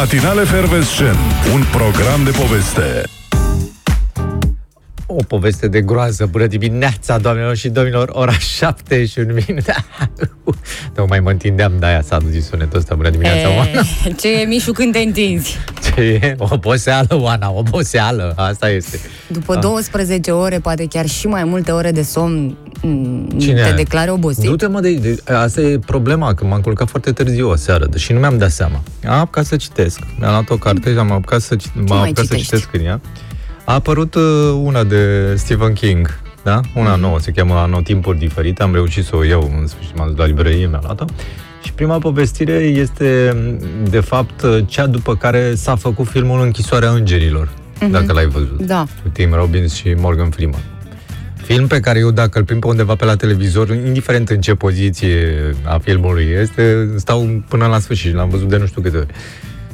Matinale Fervescen, un program de poveste. O poveste de groază. Bună dimineața, doamnelor și domnilor, ora 7 și un minut. nu mai mă întindeam, de aia s-a adus sunetul ăsta. Bună dimineața, Oana. Ce e, Mișu, când te întinzi? Ce e? Oboseală, Oana, oboseală. Asta este. După Ah. 12 ore, poate chiar și mai multe ore de somn, m, Cine te are? declari obosit? Du-te, mă, de, de, asta e problema, că m-am culcat foarte târziu o seară și nu mi-am dat seama. Am apucat să citesc. Mi-am luat o carte și am apucat să, cit- m-am mai apucat să citești? citesc în ea. A apărut uh, una de Stephen King, da? Una Mhm. nouă, se cheamă Anotimpuri diferite. Am reușit să o iau, în sfârșit m-am dus la librărie, mi-am luat-o. Și prima povestire este, de fapt, cea după care s-a făcut filmul Închisoarea Îngerilor, dacă l-ai văzut. Da. Cu Tim Robbins și Morgan Freeman. Film pe care eu, dacă îl prind pe undeva pe la televizor, indiferent în ce poziție a filmului este, stau până la sfârșit. L-am văzut de nu știu câte ori.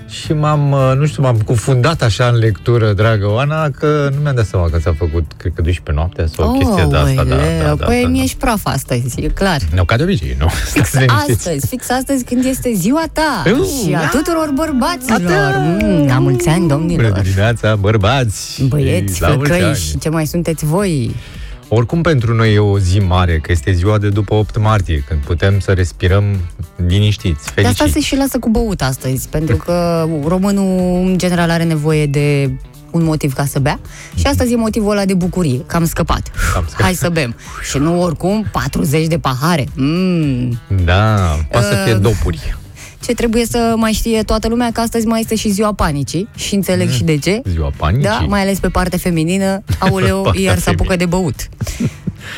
Și m-am, uh, nu știu, m-am cufundat așa în lectură, dragă Oana, că nu mi-am dat seama că s-a făcut, cred că 12 noaptea sau o chestie de asta. Da, Aoleu, da, da, păi da, mi da. ești praf astăzi, e clar. Nu, ca de obicei, nu. Fix Să ne știți. astăzi, fix astăzi când este ziua ta Uh, și a da. tuturor bărbaților. Da. Mm, la mulți ani, Bună domnilor. dimineața, bărbați! Băieți, La mulți căcăi ani. și ce mai sunteți voi? Oricum pentru noi e o zi mare, că este ziua de după 8 martie, când putem să respirăm liniștiți, De asta se fericiți. și lasă cu băut astăzi, pentru că românul în general are nevoie de un motiv ca să bea și astăzi e motivul ăla de bucurie, că am scăpat. Am scăpat. Hai să bem. Și nu oricum 40 de pahare. Mm. Da, poate să fie Uh, dopuri. Ce trebuie să mai știe toată lumea că astăzi mai este și ziua panicii și înțeleg și de ce. Ziua panicii. Da, mai ales pe partea feminină, auleu, Partea iar se apucă feminină. de băut.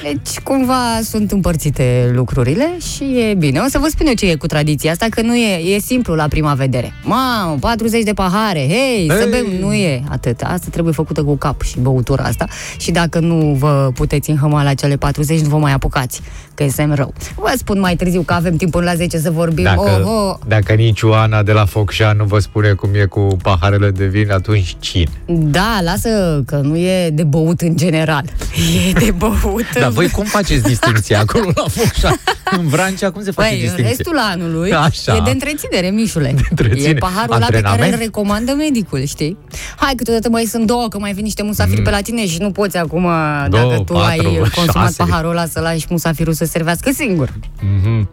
Deci, cumva sunt împărțite lucrurile și e bine. O să vă spun eu ce e cu tradiția asta, că nu e, e simplu la prima vedere. Mamă, 40 de pahare, hei, să Hei! bem, nu e atât. Asta trebuie făcută cu cap și băutura asta. Și dacă nu vă puteți înhăma la cele 40, nu vă mai apucați, că e semn rău. Vă spun mai târziu că avem timp până la 10 să vorbim. Dacă, Oho, dacă nici Oana de la Focșa nu vă spune cum e cu paharele de vin, atunci cine? da, lasă că nu e de băut în general. E de băut Dar voi cum faceți distinția acolo la Focșa? În Vrancea cum se face Păi, distinția? restul anului Așa. e de întreținere, Mișule. De întreține- E paharul ăla pe care antrenament? îl recomandă medicul, știi? Hai, câteodată mai sunt două, că mai vin niște musafiri pe la tine și nu poți acum, Mm. Două, dacă tu patru, ai consumat șase. paharul ăla, să lași musafirul să servească singur. Mhm.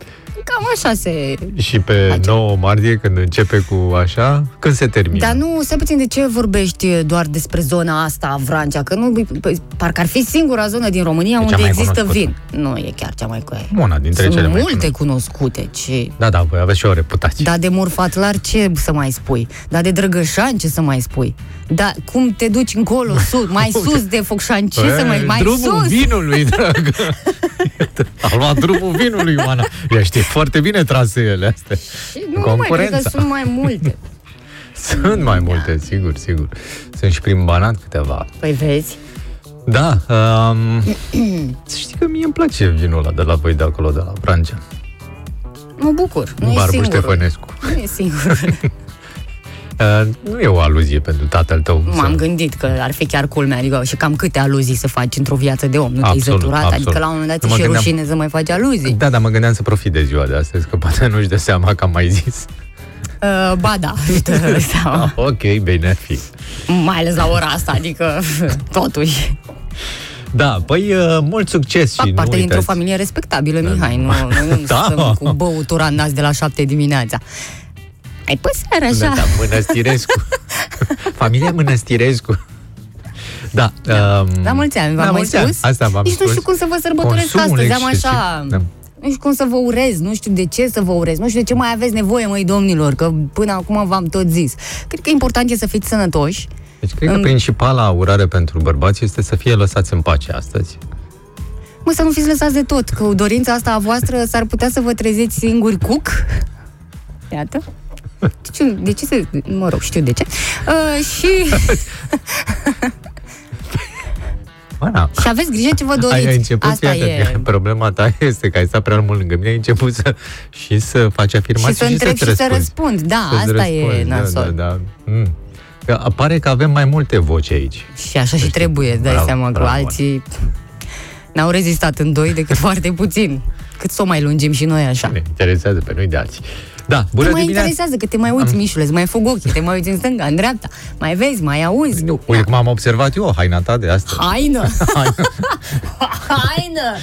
Cam așa se... Și pe 9 martie, când începe cu așa, când se termină? Dar nu, stai puțin, de ce vorbești doar despre zona asta a Vrancea? Că nu, păi, parcă ar fi singura zonă din România E cea unde mai există cunoscută. vin. Nu, e chiar cea mai cu Una dintre Sunt cele mai multe cunoscute. cunoscute, ce... Da, da, voi aveți și o reputație. Da, de Murfatlar ce să mai spui? Da, de Drăgășan ce să mai spui? Da, cum te duci încolo, sus, mai sus de Focșan, ce să mai... Mai drumul sus! vinului, dragă. A luat drumul vinului, Oana. Ea știe foarte bine traseele astea. Și nu mai, cred că Concurența. sunt mai multe. Sunt mai multe, sigur, sigur. Sunt și prin Banat câteva. Păi vezi? Da, um, să știi că mie îmi place vinul ăla de la voi de acolo, de la Vrancea. Mă bucur, nu e Barbu singurul. Ștefănescu. Nu e singurul. Uh, nu e o aluzie pentru tatăl tău. M-am să- gândit că ar fi chiar culmea, adică și cam câte aluzii să faci într-o viață de om, nu te-ai Absolut, zăturat, absolut. adică la un moment dat Nu e mă și gândeam- rușine să mai faci aluzii. Da, dar mă gândeam să profit de ziua de astăzi, că poate nu-și dă seama că am mai zis. Uh, ba da, își dă seama. Ok, bine, fi. mai ales la ora asta, adică totuși. Da, păi uh, mult succes și Fac nu parte dintr-o uitați. familie respectabilă, Mihai, nu, noi nu Da. stăm cu băutura în nas de la șapte dimineața. Ai pe seara Da, așa. da, Mănăstirescu. Familia Mănăstirescu. Da. Um, La mulți ani, v-am la mai mulți ani. spus? Asta v-am Nici spus. nu știu cum să vă sărbătoresc Consumul astăzi, am excesiv. așa... Da. Nu știu cum să vă urez, nu știu de ce să vă urez, nu știu de ce mai aveți nevoie, măi domnilor, că până acum v-am tot zis. Cred că important e să fiți sănătoși. Deci cred că În- principala urare pentru bărbați este să fie lăsați în pace astăzi. Mă, să nu fiți lăsați de tot, că dorința asta a voastră s-ar putea să vă treziți singuri cuc. Iată. Știu, de ce să... Mă rog, știu de ce. Uh, și, Ana, și aveți grijă ce vă doriți. ai, ai început, Asta iată, e... că problema ta este că ai stat prea mult lângă mine, ai început să, și să faci afirmații Și să și, întreb să-ți și să răspunzi. răspund. Da, Să-ți asta e răspunzi, nasol. Da, da, da. Mm. Că apare că avem mai multe voci aici. Și așa și trebuie, îți dai Bravo, seama că bravo. alții n-au rezistat în doi decât foarte puțin. Cât să o mai lungim și noi așa. Ne interesează pe noi de alții. Da, bună te mai dimineața. interesează că te mai uiți, Mișuleț, îți mai fug ochii, te mai uiți în stânga, în dreapta, mai vezi, mai auzi. Nu, uite cum am observat eu haina ta de astăzi. Haină! Haină!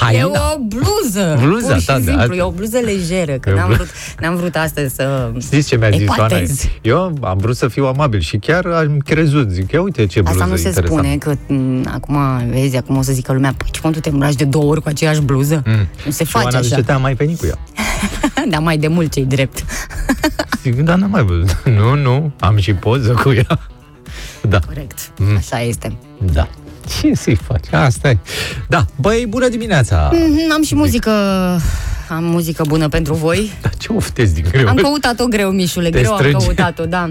Haina? E o bluză! Bluza pur și ta de simplu, astăzi. e o bluză lejeră, că E o n-am blu- vrut, n-am vrut astăzi să Știți ce mi-a zis Oana? epatez. Eu am vrut să fiu amabil și chiar am crezut. Zic, ia uite ce bluză Asta nu se interesantă. spune, că m, acum, vezi, acum o să zică lumea, păi ce mă, tu te îmbraci de două ori cu aceeași bluză? Mm. Nu se Și face Oana, de așa. ce te-am mai venit cu ea? Dar mai de mult cei drept. Zic, da, n-am mai văzut. Nu, nu, am și poză cu ea. Da, Corect. Mm. Așa este. da. Ce să-i faci? Asta e. Da, băi, bună dimineața! Mhm, Am și muzică, am muzică bună pentru voi. Dar ce oftezi din greu? Am căutat-o greu, Mișule, Te greu am strânge. căutat-o, da.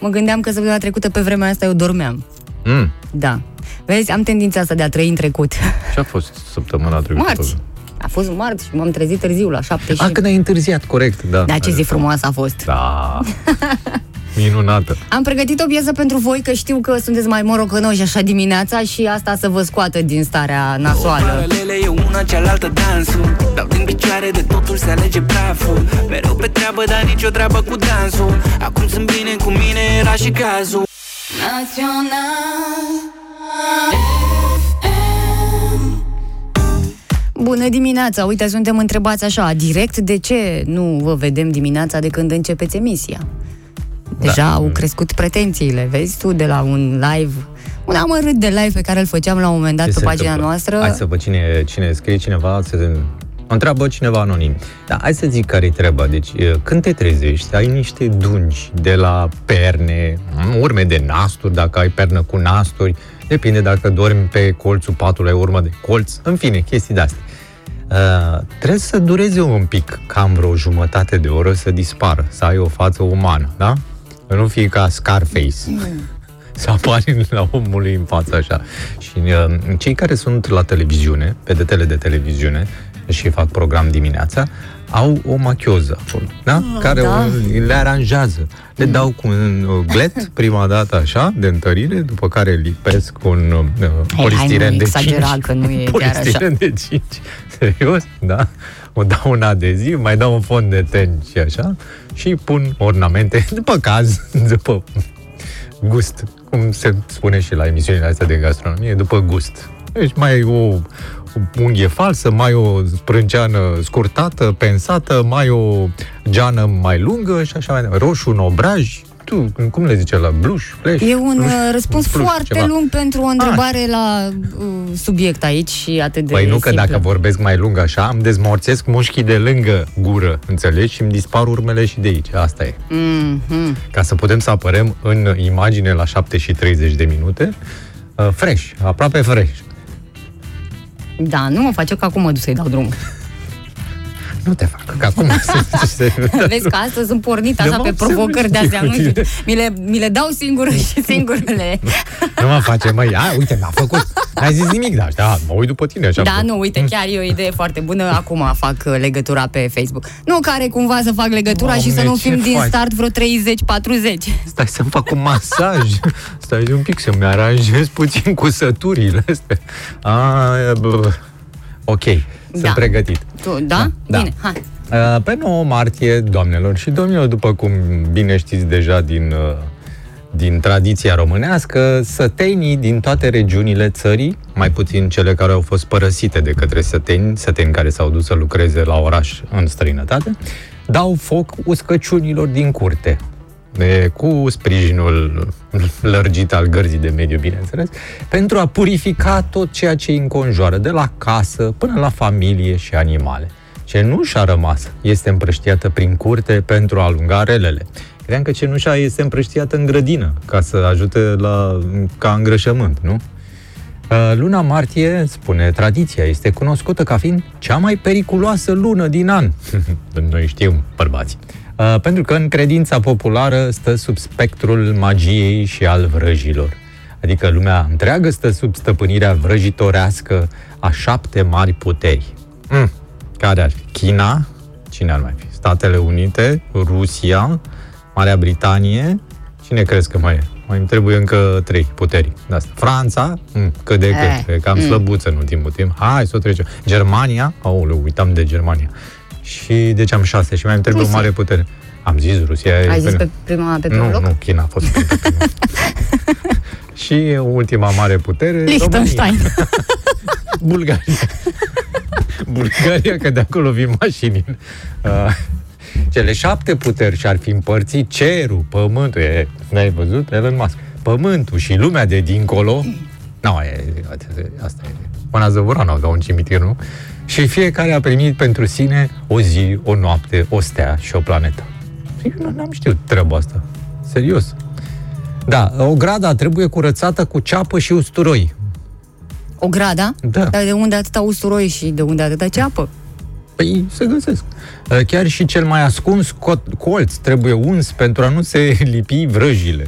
Mă gândeam că săptămâna trecută pe vremea asta eu dormeam. Mm. Da. Vezi, am tendința asta de a trăi în trecut. Ce a fost săptămâna trecută? Marți. A fost marți și m-am trezit târziu la șapte și... A, când ai întârziat, corect, da. Da, ce zi frumoasă a fost. Da. Minunată. Am pregătit o piesă pentru voi, că știu că sunteți mai morocănoși așa dimineața și asta să vă scoată din starea nasoală. Paralele e una cealaltă dansul Dau din picioare de totul se alege praful Mereu pe treabă, dar nicio treabă cu dansul Acum sunt bine cu mine, era și cazul Bună dimineața! Uite, suntem întrebați așa, direct, de ce nu vă vedem dimineața de când începeți emisia? Deja Da. au crescut pretențiile, vezi tu, de la un live, un amărât de live pe care îl făceam la un moment dat Ce pe se pagina întâmplă? noastră. Hai să văd cine, cine scrie cineva, să o întreabă cineva anonim. Da, hai să zic care-i treaba. Deci, e, când te trezești, ai niște dungi de la perne, m, urme de nasturi, dacă ai pernă cu nasturi, depinde dacă dormi pe colțul patului, ai urmă de colț, în fine, chestii de-astea. Uh, trebuie să dureze un pic, cam vreo jumătate de oră să dispară, să ai o față umană, da? Să nu fie ca Scarface să apari la omului în față așa. Și uh, cei care sunt la televiziune, pedetele de televiziune, și fac program dimineața, au o machioză acolo, da? care da. o- le aranjează. Le dau cu un uh, glet prima dată așa, de întărire, după care lipesc cu un uh, hai, polistiren nu de exagera, 5. că nu e chiar polistiren de 5. Serios? Da? O dau un adeziv, mai dau un fond de ten și așa și pun ornamente, după caz, după gust, cum se spune și la emisiunile astea de gastronomie, după gust. Deci mai ai o, o unghie falsă, mai o sprânceană scurtată, pensată, mai o geană mai lungă și așa mai departe. Roșu în obraj, tu, cum le zice la bluș, flash? E un bluș, uh, răspuns bluș, foarte ceva. lung pentru o întrebare la uh, subiect aici și atât de Păi nu că simplu. dacă vorbesc mai lung așa, îmi dezmorțesc mușchii de lângă gură, înțelegi? Și îmi dispar urmele și de aici. Asta e. Mhm. Ca să putem să apărăm în imagine la 7 și 30 de minute, uh, fresh, aproape fresh. Da, nu mă face că acum mă duc să-i dau drumul. Nu te fac, că acum se, se, Vezi că astăzi sunt pornit așa Nu pe mă provocări de astea, nu observ știu, cu mi le, mi le dau singură și singurele. nu mă face, măi, a, uite, mi-a făcut. N-ai zis nimic, da, da, mă uit după tine așa. Da, nu, uite, chiar e o idee foarte bună. Acum fac uh, legătura pe Facebook. Nu care cumva să fac legătura și să Doamne, nu ce fim din faci? start vreo 30-40. Stai să-mi fac un masaj. Stai un pic să-mi aranjez puțin cusăturile astea. A, bă. ok, sunt Da. pregătit. Tu, da? Da. Bine, hai. Uh, Pe 9 martie, doamnelor și domnilor, după cum bine știți deja din, uh, din tradiția românească, sătenii din toate regiunile țării, mai puțin cele care au fost părăsite de către săteni, săteni care s-au dus să lucreze la oraș în străinătate, dau foc uscăciunilor din curte. E, cu sprijinul lărgit al gărzii de mediu, bineînțeles, pentru a purifica tot ceea ce îi înconjoară, de la casă până la familie și animale. Cenușa rămasă este împrăștiată prin curte pentru a alunga relele. Credeam că cenușa este împrăștiată în grădină, ca să ajute la, ca îngrășământ, nu? Uh, Luna martie, spune tradiția, este cunoscută ca fiind cea mai periculoasă lună din an. Noi știm, bărbați. Uh, Pentru că în credința populară stă sub spectrul magiei și al vrăjilor. Adică lumea întreagă stă sub stăpânirea vrăjitorească a șapte mari puteri. Mm. Care ar fi? China, cine ar mai fi? Statele Unite, Rusia, Marea Britanie, cine crezi că mai e? Mai îmi trebuie încă trei puteri. de Asta. Franța, mm, cât de Eh, cât, e cam mm. slăbuță în ultimul timp. Hai să o trecem. Germania, aoleu, uitam de Germania. Și deci am șase și mai îmi trebuie o Rusia. mare putere. Am zis Rusia. e Ai zis pe- pe prima, pe Nu, primul loc? nu, China a fost pe primul. Și ultima mare putere, Liechtenstein. România. Bulgaria. Bulgaria, că de acolo vin mașini. Uh, cele șapte puteri și-ar fi împărțit cerul, pământul, e, n-ai văzut, Elon Musk, pământul și lumea de dincolo, nu, e, asta e, Mâna Zăvorană ca un cimitir, nu? Și fiecare a primit pentru sine o zi, o noapte, o stea și o planetă. Eu nu n-am știut treaba asta. Serios. Da, o grada trebuie curățată cu ceapă și usturoi. O grada? Da. Dar de unde atâta usturoi și de unde atâta ceapă? Păi se găsesc. Uh, Chiar și cel mai ascuns co- colț trebuie uns pentru a nu se lipi vrăjile.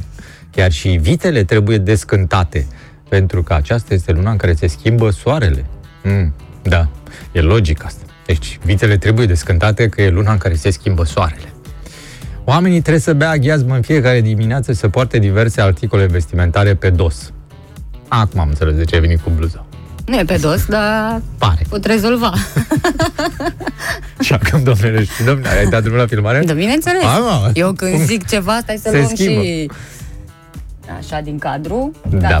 Chiar și vitele trebuie descântate, pentru că aceasta este luna în care se schimbă soarele. Mm, da, e logic asta. Deci, vitele trebuie descântate că e luna în care se schimbă soarele. Oamenii trebuie să bea aghiazmă în fiecare dimineață și să poarte diverse articole vestimentare pe dos. Acum am înțeles de ce ai venit cu bluza. Nu e pe dos, dar Pare. pot rezolva. Și acum, domnule și domnule, ai dat drumul la filmare? Da, bineînțeles. Hai, mă. Eu când zic ceva, stai să Se luăm schimbă. și... Așa, din cadru. Da.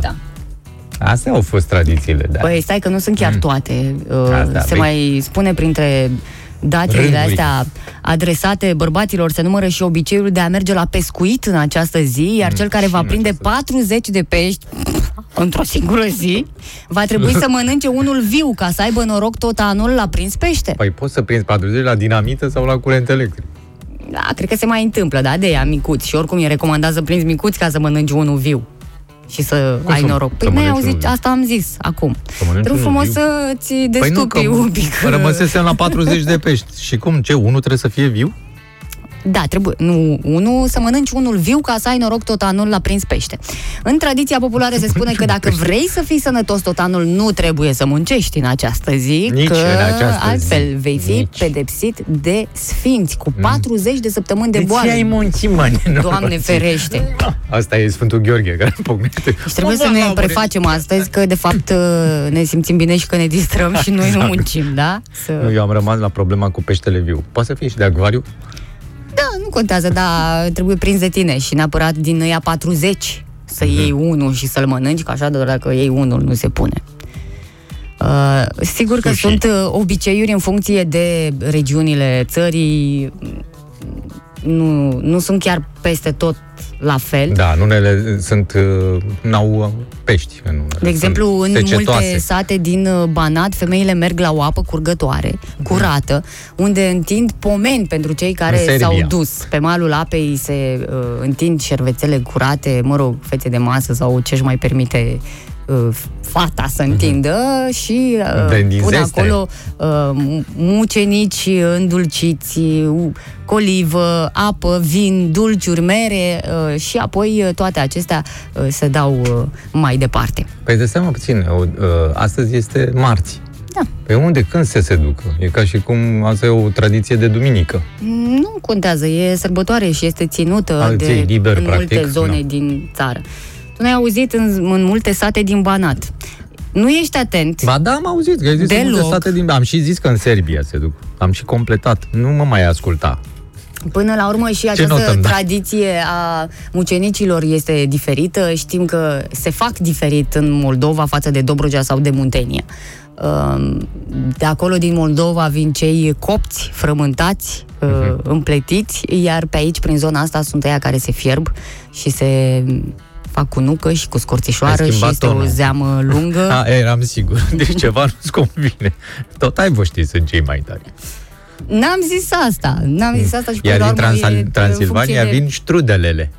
Gata. Astea au fost tradițiile, da. Păi stai că nu sunt chiar toate. Uh, Asta, se băi. mai spune printre dațiile Rânduri. astea adresate bărbaților se numără și obiceiul de a merge la pescuit în această zi, iar cel care și va în prinde această 40 de pești într-o singură zi, va trebui să mănânce unul viu ca să aibă noroc tot anul la prins pește. Păi poți să prinzi 40 la dinamită sau la curent electric. Da, cred că se mai întâmplă, da, de ea micuți și oricum e recomandat să prinzi micuți ca să mănânci unul viu și să Cum ai să- noroc. să Păi n-ai mănânci auzit, unul viu? asta am zis acum. Să mănânci Trebuie unul frumos viu? să-ți Păi nu, destupi că un pic. rămăsesem la 40 de pești. Și cum, ce, unul trebuie să fie viu? Da, trebuie. Nu, unul, să mănânci unul viu ca să ai noroc tot anul la prins pește. În tradiția populară se spune că dacă vrei să fii sănătos tot anul, nu trebuie să muncești în această zi, Nici că în această altfel zi. vei fi Nici. pedepsit de sfinți cu 40 de săptămâni de boală. munții, mă? Doamne ferește! Asta e Sfântul Gheorghe care pocnește. Și trebuie să ne prefacem astăzi că, de fapt, ne simțim bine și că ne distrăm și noi nu muncim, da? Să... Nu, eu am rămas la problema cu peștele viu. Poate să fie și de acvariu? Da, nu contează, dar trebuie prins de tine și neapărat din ăia 40 să iei unul și să-l mănânci, că așa doar dacă iei unul nu se pune. Uh, sigur că Sushi. sunt uh, obiceiuri în funcție de regiunile țării, nu, nu sunt chiar peste tot la fel. Da, în unele sunt, uh, n-au uh, pești. În unele. De exemplu, în Sunt secetoase. multe sate din uh, Banat, femeile merg la o apă curgătoare, curată, unde întind pomeni pentru cei În care Serbia. s-au dus. Pe malul apei se uh, întind șervețele curate, mă rog, fețe de masă sau ce-și mai permite uh, fata să întindă și uh, De- din pun zestre. acolo uh, mucenici îndulciți, uh, colivă, apă, vin, dulciuri, mere uh, și apoi uh, toate acestea uh, se dau uh, mai departe. Păi de seama puțin, o, uh, astăzi este marți. Da. Pe unde, când să se ducă? E ca și cum asta e o tradiție de duminică. Nu contează, e sărbătoare și este ținută Alții de, liber, în practic, multe zone nu. din țară. Tu n-ai auzit în, în multe sate din Banat. Nu ești atent. Ba da, am auzit că ai zis în multe Deloc. state din... Am și zis că în Serbia se duc. Am și completat. Nu mă mai asculta. Până la urmă și această notăm, da? tradiție a mucenicilor este diferită. Știm că se fac diferit în Moldova față de Dobrogea sau de Muntenia. Um, De acolo din Moldova vin cei copți, frământați, uh, împletiți, iar pe aici, prin zona asta, sunt aia care se fierb și se fac cu nucă și cu scorțișoară Ai și schimbat este o tonul. zeamă lungă. A, eram sigur. Deci ceva nu-ți convine. Tot ai voștri sunt cei mai tari. N-am zis asta. N-am zis asta și până Iar la din urmă Transil- e în Transilvania funcție de- vin strudelele.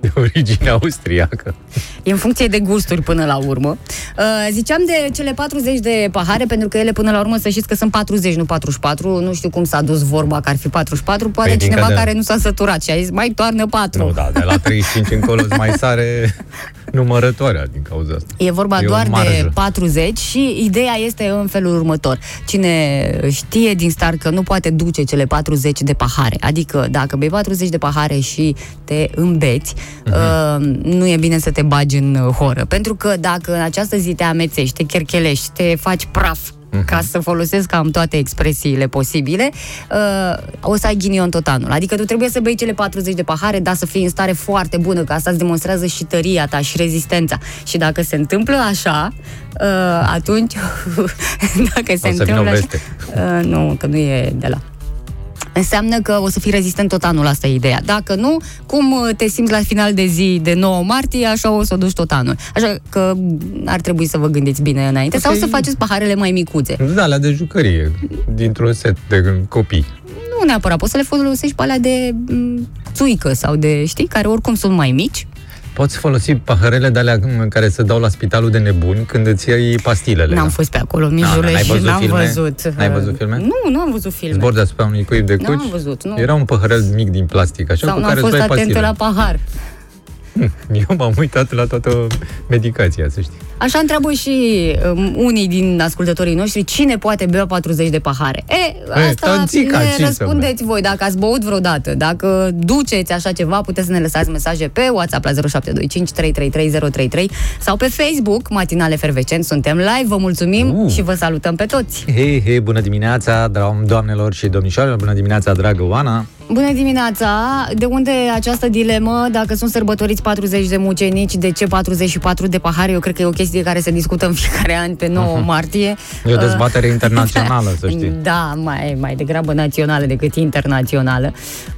De origine austriacă. E în funcție de gusturi până la urmă. Uh, ziceam de cele 40 de pahare, pentru că ele până la urmă să știți că sunt 40, nu 44. Nu știu cum s-a dus vorba că ar fi 44. Poate Păi, din cineva cadă- care nu s-a săturat și a zis mai toarnă 4. Nu, da, de la 35 încolo îți mai sare numărătoarea din cauza asta. E vorba E o doar de marjă. 40 și ideea este în felul următor. Cine știe din start că nu poate duce cele 40 de pahare, adică dacă bei 40 de pahare și te îmbeți, Mhm. uh, nu e bine să te bagi în uh, horă. Pentru că dacă în această zi te amețești, te cherchelești, te faci praf ca să folosesc cam toate expresiile posibile, uh, o să ai ghinion tot anul. Adică tu trebuie să bei cele 40 de pahare, dar să fii în stare foarte bună, că asta îți demonstrează și tăria ta și rezistența. Și dacă se întâmplă așa, uh, atunci, dacă se O să vină o întâmplă așa, veste. uh, nu, că nu e de la înseamnă că o să fii rezistent tot anul, asta e ideea. Dacă nu, cum uh, te simți la final de zi de 9 martie, așa o să o duci tot anul. Așa că ar trebui să vă gândiți bine înainte O sau să-i- să faceți paharele mai micuțe. Da, la de jucărie, dintr-un set de copii. Nu neapărat, poți să le folosești pe alea de m, țuică sau de, știi, care oricum sunt mai mici. Poți folosi paharele de alea în care se dau la spitalul de nebuni când îți iei pastilele. N-am da? fost pe acolo, nici Da, jule n-ai și văzut n-am filme? văzut. N-ai uh, văzut filme? Nu, nu am văzut filme. Zbor deasupra unui cuib de N-am cuci. văzut, nu. Era un păhărel mic din plastic, așa, Sau cu nu am care fost îți luai atentă pastile. la pahar. Eu m-am uitat la toată medicația, să știi. Așa întreabă și um, unii din ascultătorii noștri cine poate bea 40 de pahare. E, asta Tonțica, ne ce să răspundeți voi dacă ați băut vreodată. Dacă duceți așa ceva, puteți să ne lăsați mesaje pe WhatsApp la 0725 333033 sau pe Facebook, Matinale Fervecent. Suntem live, vă mulțumim Uh. și vă salutăm pe toți. Hei, hei, bună dimineața, dra- doamnelor și domnișoarelor, bună dimineața, dragă Oana. Bună dimineața! De unde această dilemă? Dacă sunt sărbătoriți 40 de mucenici, de ce 44 de pahare? Eu cred că e o chestie care se discută în fiecare an pe 9 martie. E o dezbatere internațională, să știi. Da, mai, mai degrabă națională decât internațională.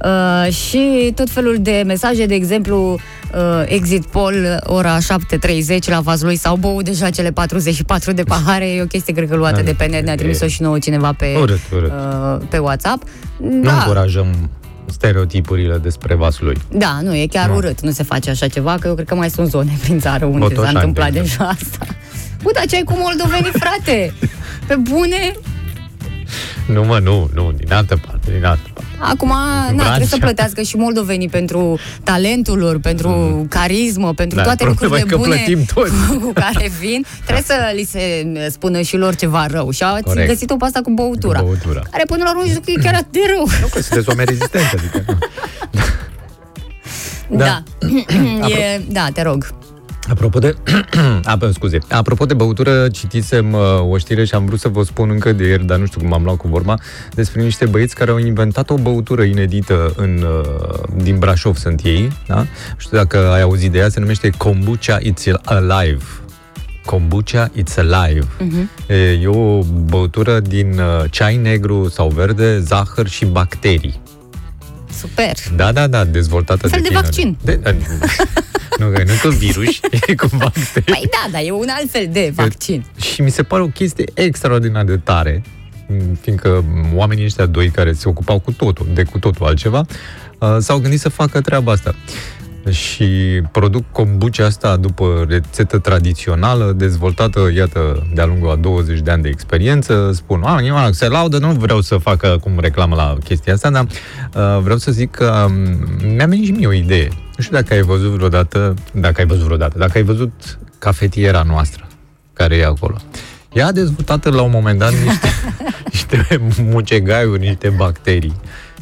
Uh, și tot felul de mesaje, de exemplu, uh, exit poll, ora 7.30 la Vaslui s-au băut deja cele 44 de pahare. E o chestie, cred că luată de pe net, ne-a trimis-o și nouă cineva pe, Urât, urât. Uh, pe WhatsApp. Nu Da, încurajăm stereotipurile despre vasul lui. da, nu, e chiar Nu. urât. Nu se face așa ceva, că eu cred că mai sunt zone prin țară unde Botoșani, s-a întâmplat de deja asta. Bă, dar ce ai cu moldovenii, frate? Pe bune? Nu, mă, nu, nu, din altă parte, din altă parte. Acum, na, Brancea. trebuie să plătească și moldovenii pentru talentul lor, pentru carismă, pentru Da, toate problema lucrurile e că bune plătim toți. cu care vin. Trebuie să li se spună și lor ceva rău. Și ați Corect. găsit-o pe asta cu băutura. Cu băutura. Care până la urmă nu știu că e chiar atât de rău. Nu, că sunteți oameni rezistenți, adică... nu. Da. Da. e, da, te rog. Apropo de... A, bă, scuze. Apropo de băutură, citisem uh, o știre și am vrut să vă spun încă de ieri, dar nu știu cum am luat cu vorba, despre niște băieți care au inventat o băutură inedită în, uh, din Brașov sunt ei, da? Nu știu dacă ai auzit de ea, se numește Kombucha It's Alive. Kombucha It's Alive. Uh-huh. E, e o băutură din uh, ceai negru sau verde, zahăr și bacterii. Super. Da, da, da, dezvoltată Un fel de tineri. vaccin. De, nu, că nu cu virus, e cu bacterii. Păi da, dar e un alt fel de vaccin. Și mi se pare o chestie extraordinar de tare, fiindcă oamenii ăștia doi care se ocupau cu totul, de cu totul altceva, uh, s-au gândit să facă treaba asta. Și produc kombucha asta după rețetă tradițională, dezvoltată, iată, de-a lungul a 20 de ani de experiență. Spun, oamenii mă, se laudă, nu vreau să fac acum reclamă la chestia asta, dar uh, vreau să zic că um, mi-a venit și mie o idee. Nu știu dacă ai văzut vreodată, dacă ai văzut vreodată, dacă ai văzut cafetiera noastră care e acolo. Ea a dezvoltat la un moment dat niște, niște mucegaiuri, niște bacterii.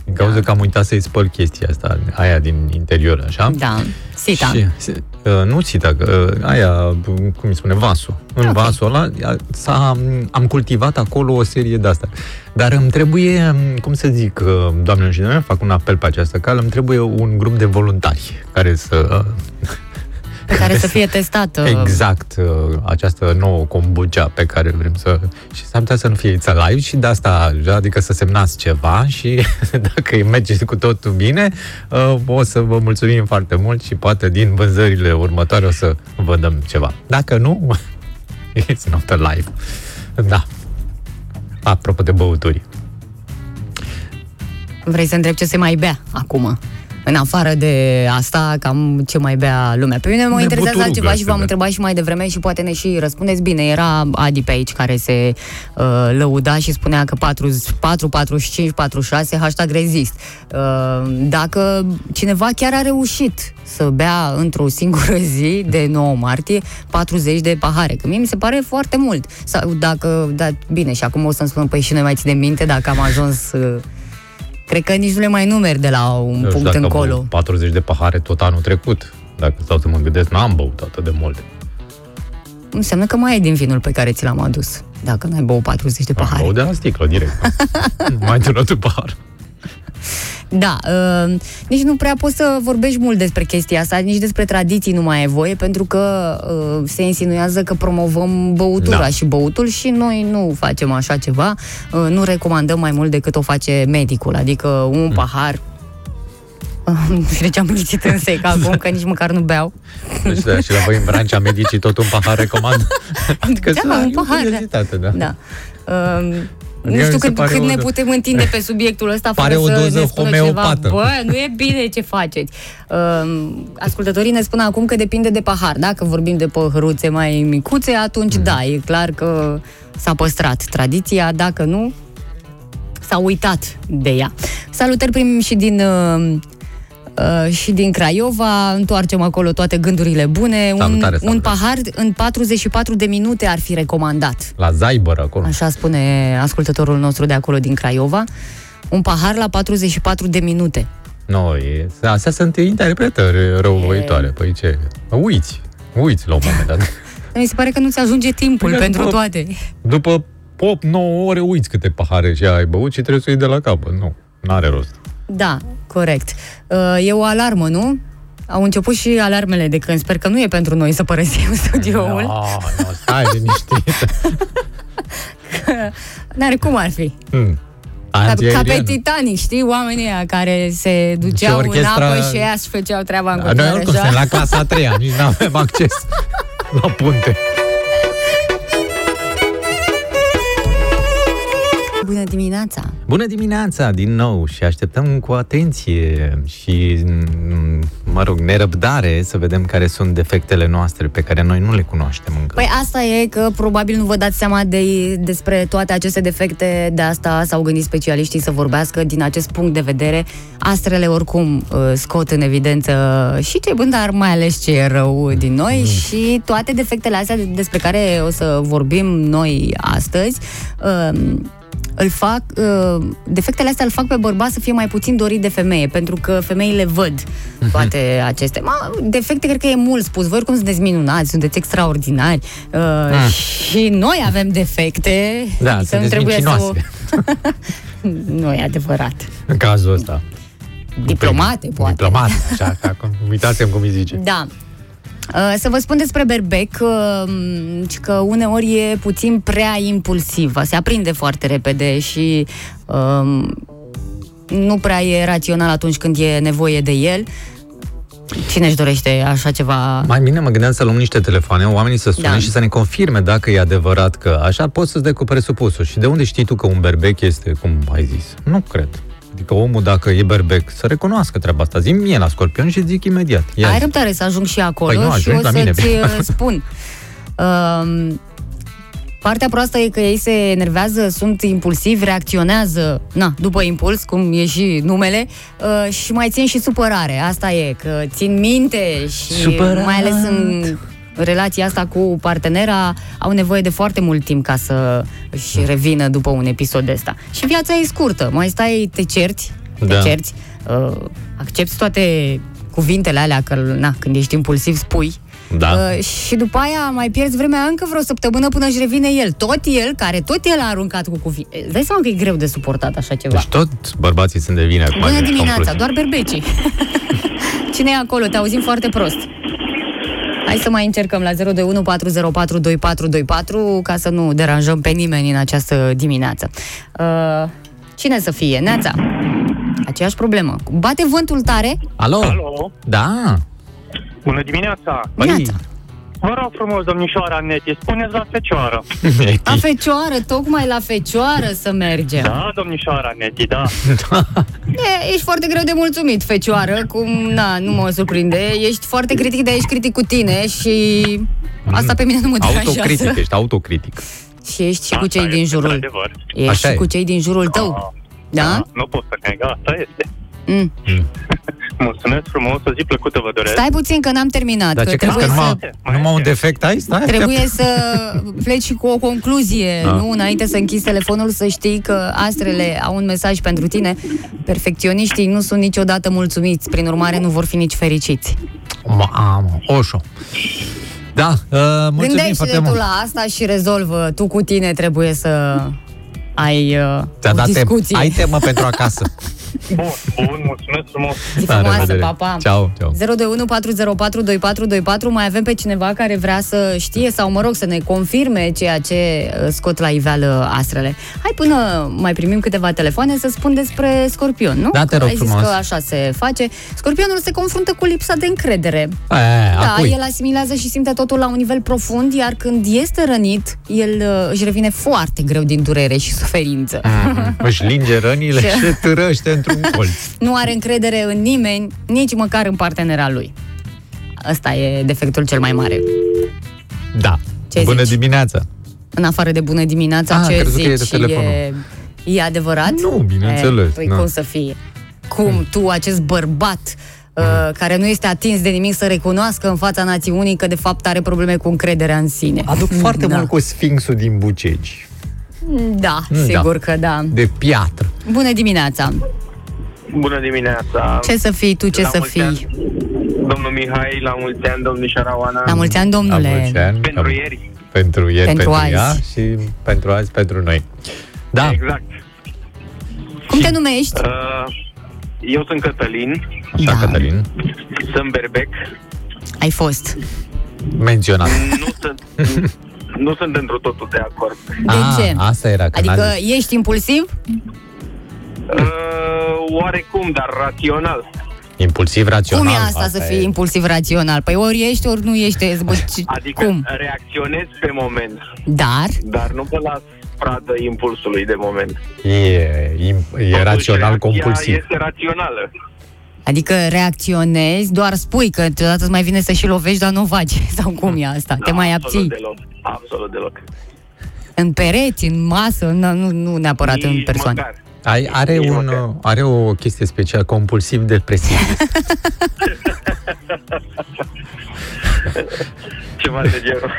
Din cauza că am uitat să-i spăl chestia asta, aia din interior, așa. Da, sita. Și, uh, nu sita, uh, aia, cum îi spune, vasul. În Ok. vasul ăla s-a, am cultivat acolo o serie de astea. Dar îmi trebuie, cum să zic, uh, doamnelor și domnilor, fac un apel pe această cale, îmi trebuie un grup de voluntari care să Pe care să fie testată. exact uh, această nouă kombucha pe care vrem să... Și s-ar putea să nu fie It's Alive și de asta, adică să semnați ceva și dacă îi merge cu totul bine, uh, o să vă mulțumim foarte mult și poate din vânzările următoare o să vă dăm ceva. Dacă nu, it's not alive. Da. Apropo de băuturi. Vrei să întreb ce se mai bea acum? În afară de asta, cam ce mai bea lumea. Pe mine mă De interesează buturugă altceva și se v-am bea. întrebat și mai devreme și poate ne și răspundeți bine. Era Adi pe aici care se uh, lăuda și spunea că 4, 4 45, 46, hashtag rezist. Uh, dacă cineva chiar a reușit să bea într-o singură zi de 9 martie 40 de pahare, că mie mi se pare foarte mult. Sau dacă, da, bine, și acum o să-mi spun, păi și noi mai ținem minte dacă am ajuns... Uh, Cred că nici nu le mai numeri de la un Nu știu punct dacă am încolo. băut 40 de pahare tot anul trecut. Dacă stau să mă gândesc, n-am băut atât de multe. înseamnă că mai e din vinul pe care ți l-am adus. Dacă n-ai băut 40 de Am pahare. băut de la sticlă, direct. mai turnat un pahar. Da, uh, nici nu prea poți să vorbești mult despre chestia asta, nici despre tradiții nu mai e voie, pentru că uh, se insinuează că promovăm băutura Da. și băutul și noi nu facem așa ceva, uh, nu recomandăm mai mult decât o face medicul, adică un Mm. pahar nu știu de ce am lipsit în sec acum, că nici măcar nu beau. Deci, da, și la voi în Brancea medicii tot un pahar recomand. Adică Da, să ai un o pahar, da. curiozitate, da. Da. Uh, nu Mie știu mi se cât, pare cât o ne do- putem întinde pe subiectul ăsta Pare fără o să doză ne spună homeopată. ceva. Bă, nu e bine ce faceți. Uh, ascultătorii ne spun acum că depinde de pahar. Dacă vorbim de păhăruțe mai micuțe, atunci Mhm. da, e clar că s-a păstrat tradiția. Dacă nu, s-a uitat de ea. Salutări primim și din... Uh, Uh, și din Craiova, întoarcem acolo toate gândurile bune. Salutare, un, salutare. un pahar în 44 de minute ar fi recomandat. La Zaibăr, acolo. Așa spune ascultătorul nostru de acolo din Craiova. Un pahar la 44 de minute. Nu, e, astea sunt interpretări răuvoitoare. Păi ce? Uiți, uiți la un moment dat. Mi se pare că nu-ți ajunge timpul Bine, pentru după- toate. După 8-9 ore uiți câte pahare și ai băut și trebuie să o iei de la capăt. Nu, n-are rost. Da, corect. Uh, E o alarmă, nu? Au început și alarmele de când. Sper că nu e pentru noi să părăsim studioul. No, no, stai liniștit. N-are cum ar fi. Hmm. Ca, ca pe Antiaeriană. Titanic, știi? Oamenii ăia care se Și duceau în orchestra- apă și ea și făceau treaba în Noi continuare oricum așa. suntem la clasa a treia, nici nu avem acces la punte. Bună dimineața! Bună dimineața din nou și așteptăm cu atenție și, mm, mă rog, nerăbdare să vedem care sunt defectele noastre pe care noi nu le cunoaștem încă. Păi asta e că probabil nu vă dați seama de, despre toate aceste defecte, de asta s-au gândit specialiștii să vorbească din acest punct de vedere. Astrele oricum uh, scot în evidență și ce bun, dar mai ales ce e rău din noi Mm. și toate defectele astea de- despre care o să vorbim noi astăzi. Uh, îl fac, uh, defectele astea îl fac pe bărbat să fie mai puțin dorit de femeie, pentru că femeile văd Mhm. toate acestea. Ma, defecte cred că e mult spus. Voi oricum sunteți minunați, sunteți extraordinari uh, și noi avem defecte. Ah. Da, adică nu sunteți trebuie să... mincinoase. nu e adevărat. În cazul ăsta. Diplomate, poate. Diplomat, așa, că acum, uitați cum îi zice. Da. Uh, Să vă spun despre berbec uh, ci că uneori e puțin prea impulsiv, se aprinde foarte repede și um, nu prea e rațional atunci când e nevoie de el. Cine își dorește așa ceva? Mai bine mă gândeam să luăm niște telefoane, oamenii să sune Da. și să ne confirme dacă e adevărat că așa poți să-ți dai cu presupusul. Și de unde știi tu că un berbec este, cum ai zis? Nu cred. Adică omul, dacă e berbec, să recunoască treaba asta. Zi mie la scorpion și zic imediat. Ia Ai zi. răbdare să ajung și acolo Păi nu, și ajungi o la mine. să-ți uh, spun. Um, partea proastă e că ei se enervează, sunt impulsivi, reacționează, na, după impuls, cum e și numele, uh, și mai țin și supărare. Asta e, că țin minte și Supărat. mai ales în relația asta cu partenera au nevoie de foarte mult timp ca să își revină după un episod de ăsta. Și viața e scurtă, mai stai, te cerți, te Da. cerți, uh, accepti toate cuvintele alea, că na, când ești impulsiv spui, Da. Uh, și după aia mai pierzi vremea încă vreo săptămână până își revine el. Tot el, care tot el a aruncat cu cuvinte. Îți dai seama că e greu de suportat așa ceva. Deci tot bărbații sunt de vină acum. Bună în dimineața, concluzie. doar berbecii. Cine e acolo? Te auzim foarte prost. Hai să mai încercăm la 021 404 2424 ca să nu deranjăm pe nimeni în această dimineață. Uh, cine să fie? Neața. Aceeași problemă. Bate vântul tare? Alo? Alo, Da. bună dimineața! Băi, Neața. Vă rog frumos, domnișoara Neti, spuneți la fecioară. La fecioară, tocmai la fecioară să mergem. Da, domnișoara Neti, da. E, ești foarte greu de mulțumit, fecioară, cum, na, nu mă surprinde. Ești foarte critic, dar ești critic cu tine și asta pe mine nu mă Autocritic, deranjează. ești autocritic. Și ești și cu Asta cei din este, jurul. într-adevăr. Ești Așa și e. cu cei din jurul tău. Ah, Da? Nu pot să neg, asta este. Mm. Mulțumesc frumos, o zi plăcută vă doresc. Stai puțin că n-am terminat. Dar că ce crezi că trebuie numai, să, Mai numai un este. defect ai? Stai, trebuie să pleci și cu o concluzie, Ah. nu? Înainte să închizi telefonul, să știi că astrele au un mesaj pentru tine. Perfecționiștii nu sunt niciodată mulțumiți, prin urmare nu vor fi nici fericiți. Mamă, oșo. Da, uh, mulțumim Gândește-te foarte tu mult. la asta și rezolvă. Tu cu tine trebuie să ai uh, Ți-a o dat tem- discuție. ai temă pentru acasă. Bun, bun, mulțumesc frumos. Zi La frumoasă, revedere. pa, pa. Ciao, ciao. 021 404 2424 mai avem pe cineva care vrea să știe sau, mă rog, să ne confirme ceea ce uh, scot la iveală astrele. Hai până mai primim câteva telefoane să spun despre Scorpion, nu? Da, te Că rog Ai zis frumos. că așa se face. Scorpionul se confruntă cu lipsa de încredere. E, Da, a cui? el asimilează și simte totul la un nivel profund, iar când este rănit, el uh, își revine foarte greu din durere și suferință. Mhm. Își linge rănile Ce? și târăște într-un colț. Nu are încredere în nimeni, nici măcar în partenera lui. Ăsta e defectul cel mai mare. Da. Ce Bună zici? dimineața. În afară de bună dimineața, Ah, ce crezut că e de zici? telefonul. E, e adevărat? Nu, bineînțeles, E, păi na. cum să fie? Cum tu, acest bărbat uh, care nu este atins de nimic să recunoască în fața națiunii că de fapt are probleme cu încrederea în sine. Aduc foarte da. mult cu Sfinxul din Bucegi. Da, Da. sigur că da. De piatră. Bună dimineața! Bună dimineața. Ce să fii tu, ce La să mulți fii? ani, Domnul Mihai, la mulți ani, domnișoara Oana. La mulți ani, La domnule! mulți ani. Pentru Cam- ieri. Pentru ieri, Pentru pentru, azi. ea și pentru azi, pentru noi. Da, Exact. Cum te numești? Uh, eu sunt Cătălin, așa, Da. Cătălin, sunt berbec. Ai fost. menționat. Nu sunt, nu sunt într totul de acord. De Ah, ce? Asta era, că Adică n-a zis. ești impulsiv? Uh, oarecum, dar rațional. impulsiv rațional. Cum e asta, să fii impulsiv rațional? Păi ori ești, ori nu ești. Bă, ce- Adică Cum? reacționez pe moment, Dar, dar nu mă las pradă impulsului de moment. E, e, e Totuși, rațional reacția compulsiv. Este rațională. adică reacționezi, doar spui că câteodată îți mai vine să și lovești, dar nu o faci. Sau cum e asta? Te Da, mai absolut abții? Deloc. Absolut deloc. În pereți, în masă, nu, nu, nu neapărat în Nici persoană. măcar. Ai, are, Nici un, măcar. are o chestie specială, compulsiv depresiv. Ceva de genul.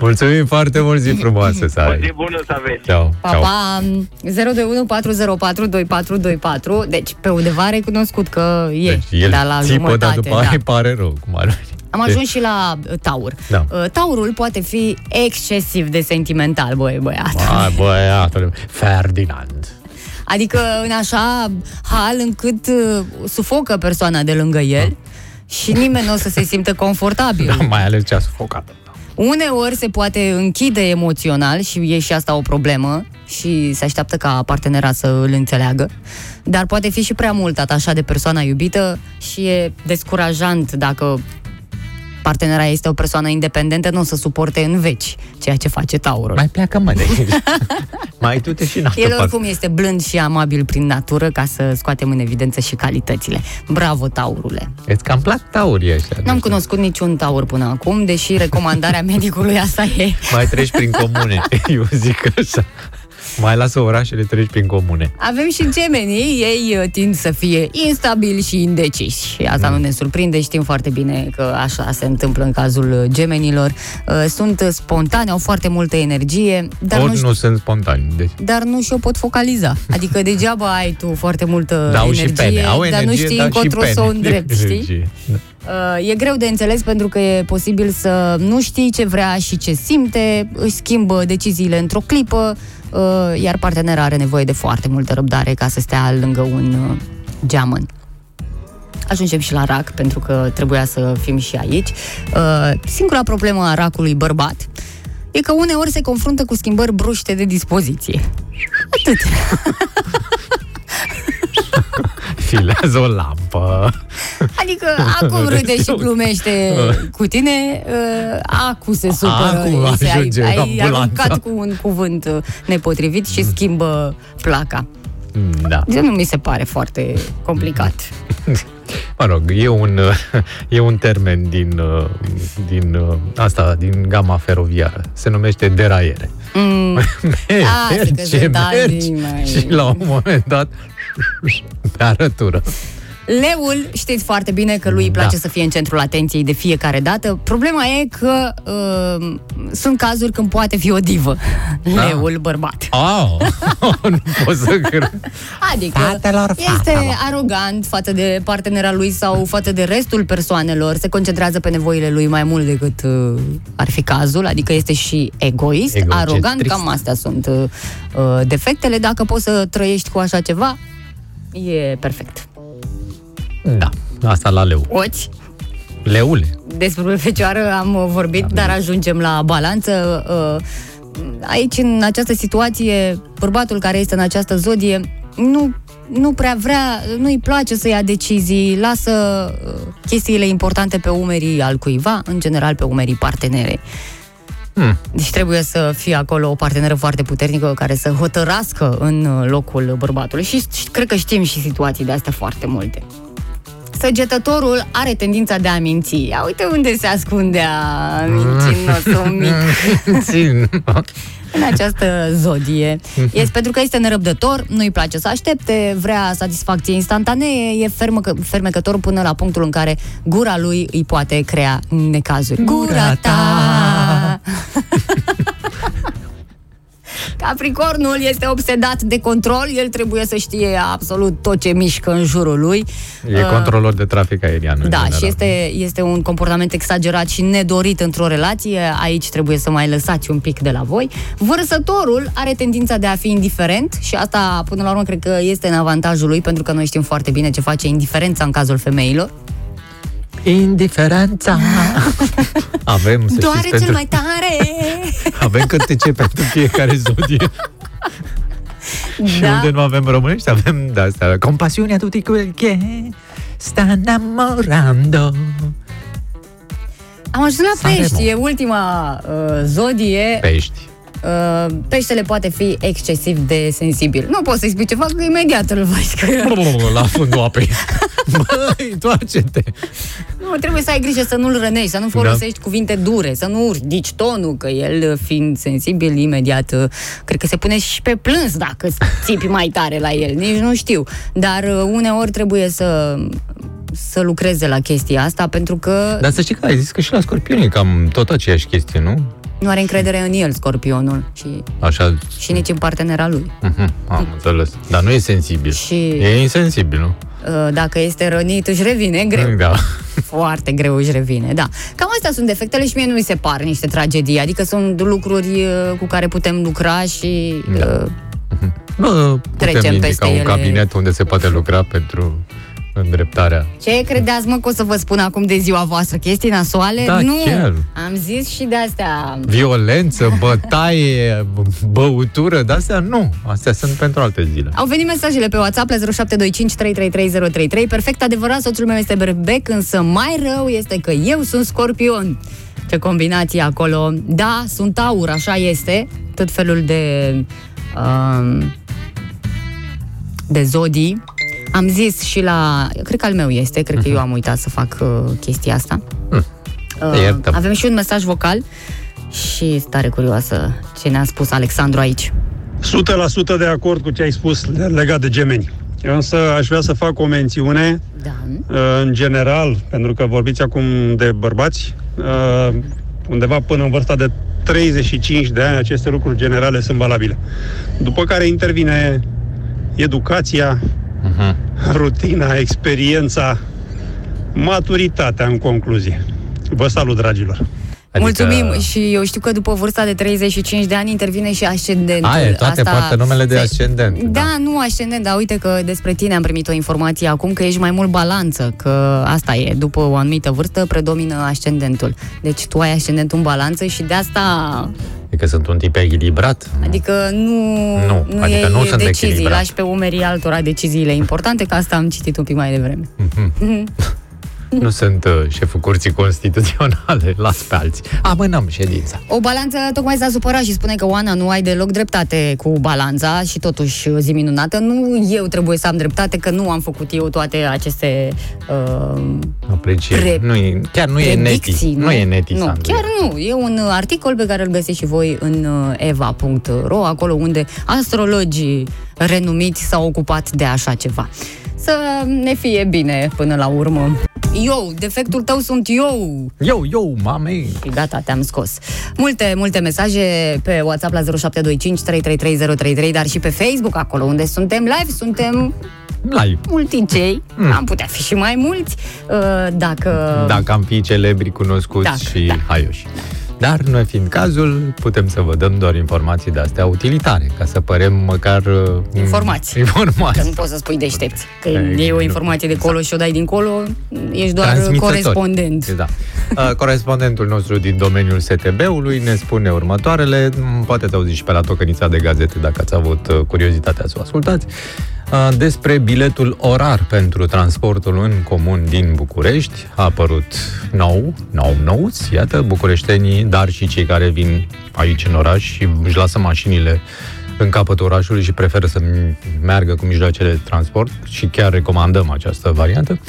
Mulțumim foarte mult, zi frumoasă să O zi ai. bună să aveți. Ceau, Pa, ceau. pa, 021 404 2424 Deci pe undeva a recunoscut că e Deci el Dar la țipă, jumătate dar după da. aia îi pare rău. Cum ar veni. Am ajuns și la uh, taur Da. Uh, Taurul poate fi excesiv de sentimental, băi, băiat Ai, băiatule, Ferdinand. Adică în așa hal încât uh, sufocă persoana de lângă el și nimeni nu o să se simtă confortabil. Da, mai ales cea sufocată. Uneori se poate închide emoțional și e și asta o problemă și se așteaptă ca partenera să îl înțeleagă, dar poate fi și prea mult atașat de persoana iubită și e descurajant dacă partenera este o persoană independentă, nu o să suporte în veci ceea ce face taurul. Mai pleacă, mă, de aici. mai du-te și în altă El parte. oricum este blând și amabil prin natură ca să scoatem în evidență și calitățile. Bravo, taurule! Îți cam plac taurii ăștia. N-am nu știu. cunoscut niciun taur până acum, deși recomandarea medicului asta e Mai treci prin comune, eu zic așa. Mai lasă orașele, treci prin comune. Avem și gemenii, ei uh, tind să fie instabili și indeciși. Și asta Mm. nu ne surprinde, știm foarte bine că așa se întâmplă în cazul uh, gemenilor. Uh, Sunt uh, spontane, au foarte multă energie, dar Ori nu, nu, știu, sunt spontani. Deci, dar nu și-o pot focaliza. Adică degeaba ai tu foarte multă dau energie, și pene. Au dar nu energie, știi dar și încotro să o pene. îndrepti, știi? Energie. Da. Uh, E greu de înțeles pentru că e posibil să nu știi ce vrea și ce simte, își schimbă deciziile într-o clipă, uh, iar partenera are nevoie de foarte multă răbdare ca să stea lângă un uh, geamăn. Ajungem și la rac, pentru că trebuia să fim și aici. Uh, Singura problemă a racului bărbat e că uneori se confruntă cu schimbări bruște de dispoziție. Atât. Filează o lampă. Adică acum râde și glumește cu tine, uh, acu se supără. Acu Se- ai, ajunge ai ambulanța. aruncat cu un cuvânt uh, nepotrivit și schimbă placa. Da. De nu mi se pare foarte complicat. Mă rog, e un, e un termen din, uh, din uh, asta, din gama feroviară. Se numește deraiere. Mm, Merge, că sunt mergi alții mai- și la un moment dat pe arătură. Leul, știți foarte bine că lui îi place Da. să fie în centrul atenției de fiecare dată. Problema e că uh, sunt cazuri când poate fi o divă. Da. Leul bărbat. Oh, nu pot să cred. Adică Fatelor, este fatelor. arogant față de partenera lui sau față de restul persoanelor, se concentrează pe nevoile lui mai mult decât uh, ar fi cazul, adică este și egoist, Egocentrist. arogant, cam astea sunt uh, uh, defectele. Dacă poți să trăiești cu așa ceva, e perfect. Da, asta la leu. Oți, Leule. despre fecioară am uh, vorbit, dar ajungem la balanță. Uh, Aici, în această situație, bărbatul care este în această zodie nu, nu prea vrea, nu-i place să ia decizii, lasă uh, chestiile importante pe umerii al cuiva, în general pe umerii partenere. Hmm. Deci trebuie să fie acolo o parteneră foarte puternică care să hotărască în uh, locul bărbatului. Și, și cred că știm și situații de astea foarte multe. Săgetătorul are tendința de a minți. Ia uite unde se ascundea mincinosul mic Țin. în această zodie. Este pentru că este nerăbdător, nu-i place să aștepte, vrea satisfacție instantanee, e fermăcă, fermecător până la punctul în care gura lui îi poate crea necazuri. Gura ta! Capricornul este obsedat de control, el trebuie să știe absolut tot ce mișcă în jurul lui. E Uh, controlor de trafic aerian. în da, general. și este, este un comportament exagerat și nedorit într-o relație. Aici trebuie să mai lăsați un pic de la voi. Vărsătorul are tendința de a fi indiferent și asta, până la urmă, cred că este în avantajul lui, pentru că noi știm foarte bine ce face indiferența în cazul femeilor. Indiferența. Avem, să Doare știți, cel pentru... mai tare! Avem cântece pentru fiecare zodie. Și da. unde nu avem românești, avem de asta. Compasiunea tutti quel che sta innamorando. Am ajuns la Sanremo. pești, e ultima uh, zodie. Pești. Uh, peștele poate fi excesiv de sensibil. Nu poți să-i spui ce fac, că imediat îl vezi că La fundul apei. Băi, întoarce-te. Nu, trebuie să ai grijă să nu-l rănești, să nu folosești da. cuvinte dure, să nu ridici tonul, că el, fiind sensibil, imediat, uh, cred că se pune și pe plâns dacă țipi mai tare la el, nici nu știu. Dar uh, uneori trebuie să să lucreze la chestia asta, pentru că Dar să știi că ai zis că și la scorpion e cam tot aceeași chestie, nu? Nu are încredere în el, scorpionul, și, Așa, și nici în partenera lui. mhm, am înțeles. Dar nu e sensibil. Și- E insensibil, nu? Uh, Dacă este rănit, își revine greu. Da. Foarte greu își revine, da. Cam astea sunt defectele și mie nu mi se par niște tragedii, adică sunt lucruri uh, cu care putem lucra și Da. uh, Bă, Trecem putem indica peste un ele. cabinet unde se poate lucra pentru îndreptarea. Ce credeți, mă, că o să vă spun acum de ziua voastră? Chestii nasoale? Da, nu! chiar. Am zis și de astea. Violență, bătaie, băutură, de astea nu. Astea sunt pentru alte zile. Au venit mesajele pe WhatsApp la 0725 333033. Perfect adevărat, soțul meu este berbec, însă mai rău este că eu sunt scorpion. Ce combinație acolo. Da, sunt aur, așa este. Tot felul de... Um, de zodii. Am zis și la... Cred că al meu este, cred că eu am uitat să fac uh, chestia asta. Hm. Uh, Iertă-mă. avem și un mesaj vocal și sunt tare curioasă ce ne-a spus Alexandru aici. 100% de acord cu ce ai spus legat de gemeni. Eu însă aș vrea să fac o mențiune Da. uh, în general, pentru că vorbiți acum de bărbați, uh, undeva până în vârsta de 35 de ani aceste lucruri generale sunt valabile. După care intervine educația, Mhm. rutina, experiența, maturitatea în concluzie. Vă salut, dragilor! Adică- Mulțumim și eu știu că după vârsta de 35 de ani intervine și ascendentul. A, e toate, poate numele de se- ascendent, Da, da. nu ascendent, dar uite că despre tine am primit o informație acum că ești mai mult balanță, că asta e, după o anumită vârstă predomină ascendentul. Deci tu ai ascendentul în balanță și de asta, Adică sunt un tip echilibrat. adică nu, Nu, nu adică iei nu sunt decizii, echilibrat. lași pe umerii altora deciziile importante, că asta am citit un pic mai devreme. Nu sunt uh, șeful curții constituționale, las pe alții. Amânăm ședința. O balanță tocmai s-a supărat și spune că Oana nu ai deloc dreptate cu balanța și totuși zi minunată. Nu eu trebuie să am dreptate, că nu am făcut eu toate aceste uh, Apreciez. Pre- nu e, chiar nu e predicții. neti. Nu, e neti, Nu, Sandu. chiar nu. E un uh, articol pe care îl găsiți și voi în uh, eva.ro, acolo unde astrologii renumiți s-au ocupat de așa ceva. Să ne fie bine până la urmă. Eu, defectul tău sunt eu. Eu, eu, mamei! Și gata, te-am scos. Multe, multe mesaje pe WhatsApp la 0725 333033, dar și pe Facebook, acolo unde suntem live, suntem Live. multicei, mm. am putea fi și mai mulți, uh, dacă... Dacă am fi celebri, cunoscuți Dacă, și da. haioși. Dar, noi fiind cazul, putem să vă dăm doar informații de-astea utilitare, ca să părem măcar... uh, Informații. Informații. Că nu poți să spui deștepți. Că Exact. iei o informație de colo și o dai dincolo, ești doar Transmițători. corespondent. Da. Uh, Corespondentul nostru din domeniul STB-ului ne spune următoarele, m, poate te auzi și pe la tocănița de gazete dacă ați avut uh, curiozitatea să o ascultați, uh, despre biletul orar pentru transportul în comun din București. A apărut nou, nou, nouți, iată, bucureștenii, dar și cei care vin aici în oraș și își lasă mașinile în capătul orașului și preferă să meargă cu mijloacele de transport și chiar recomandăm această variantă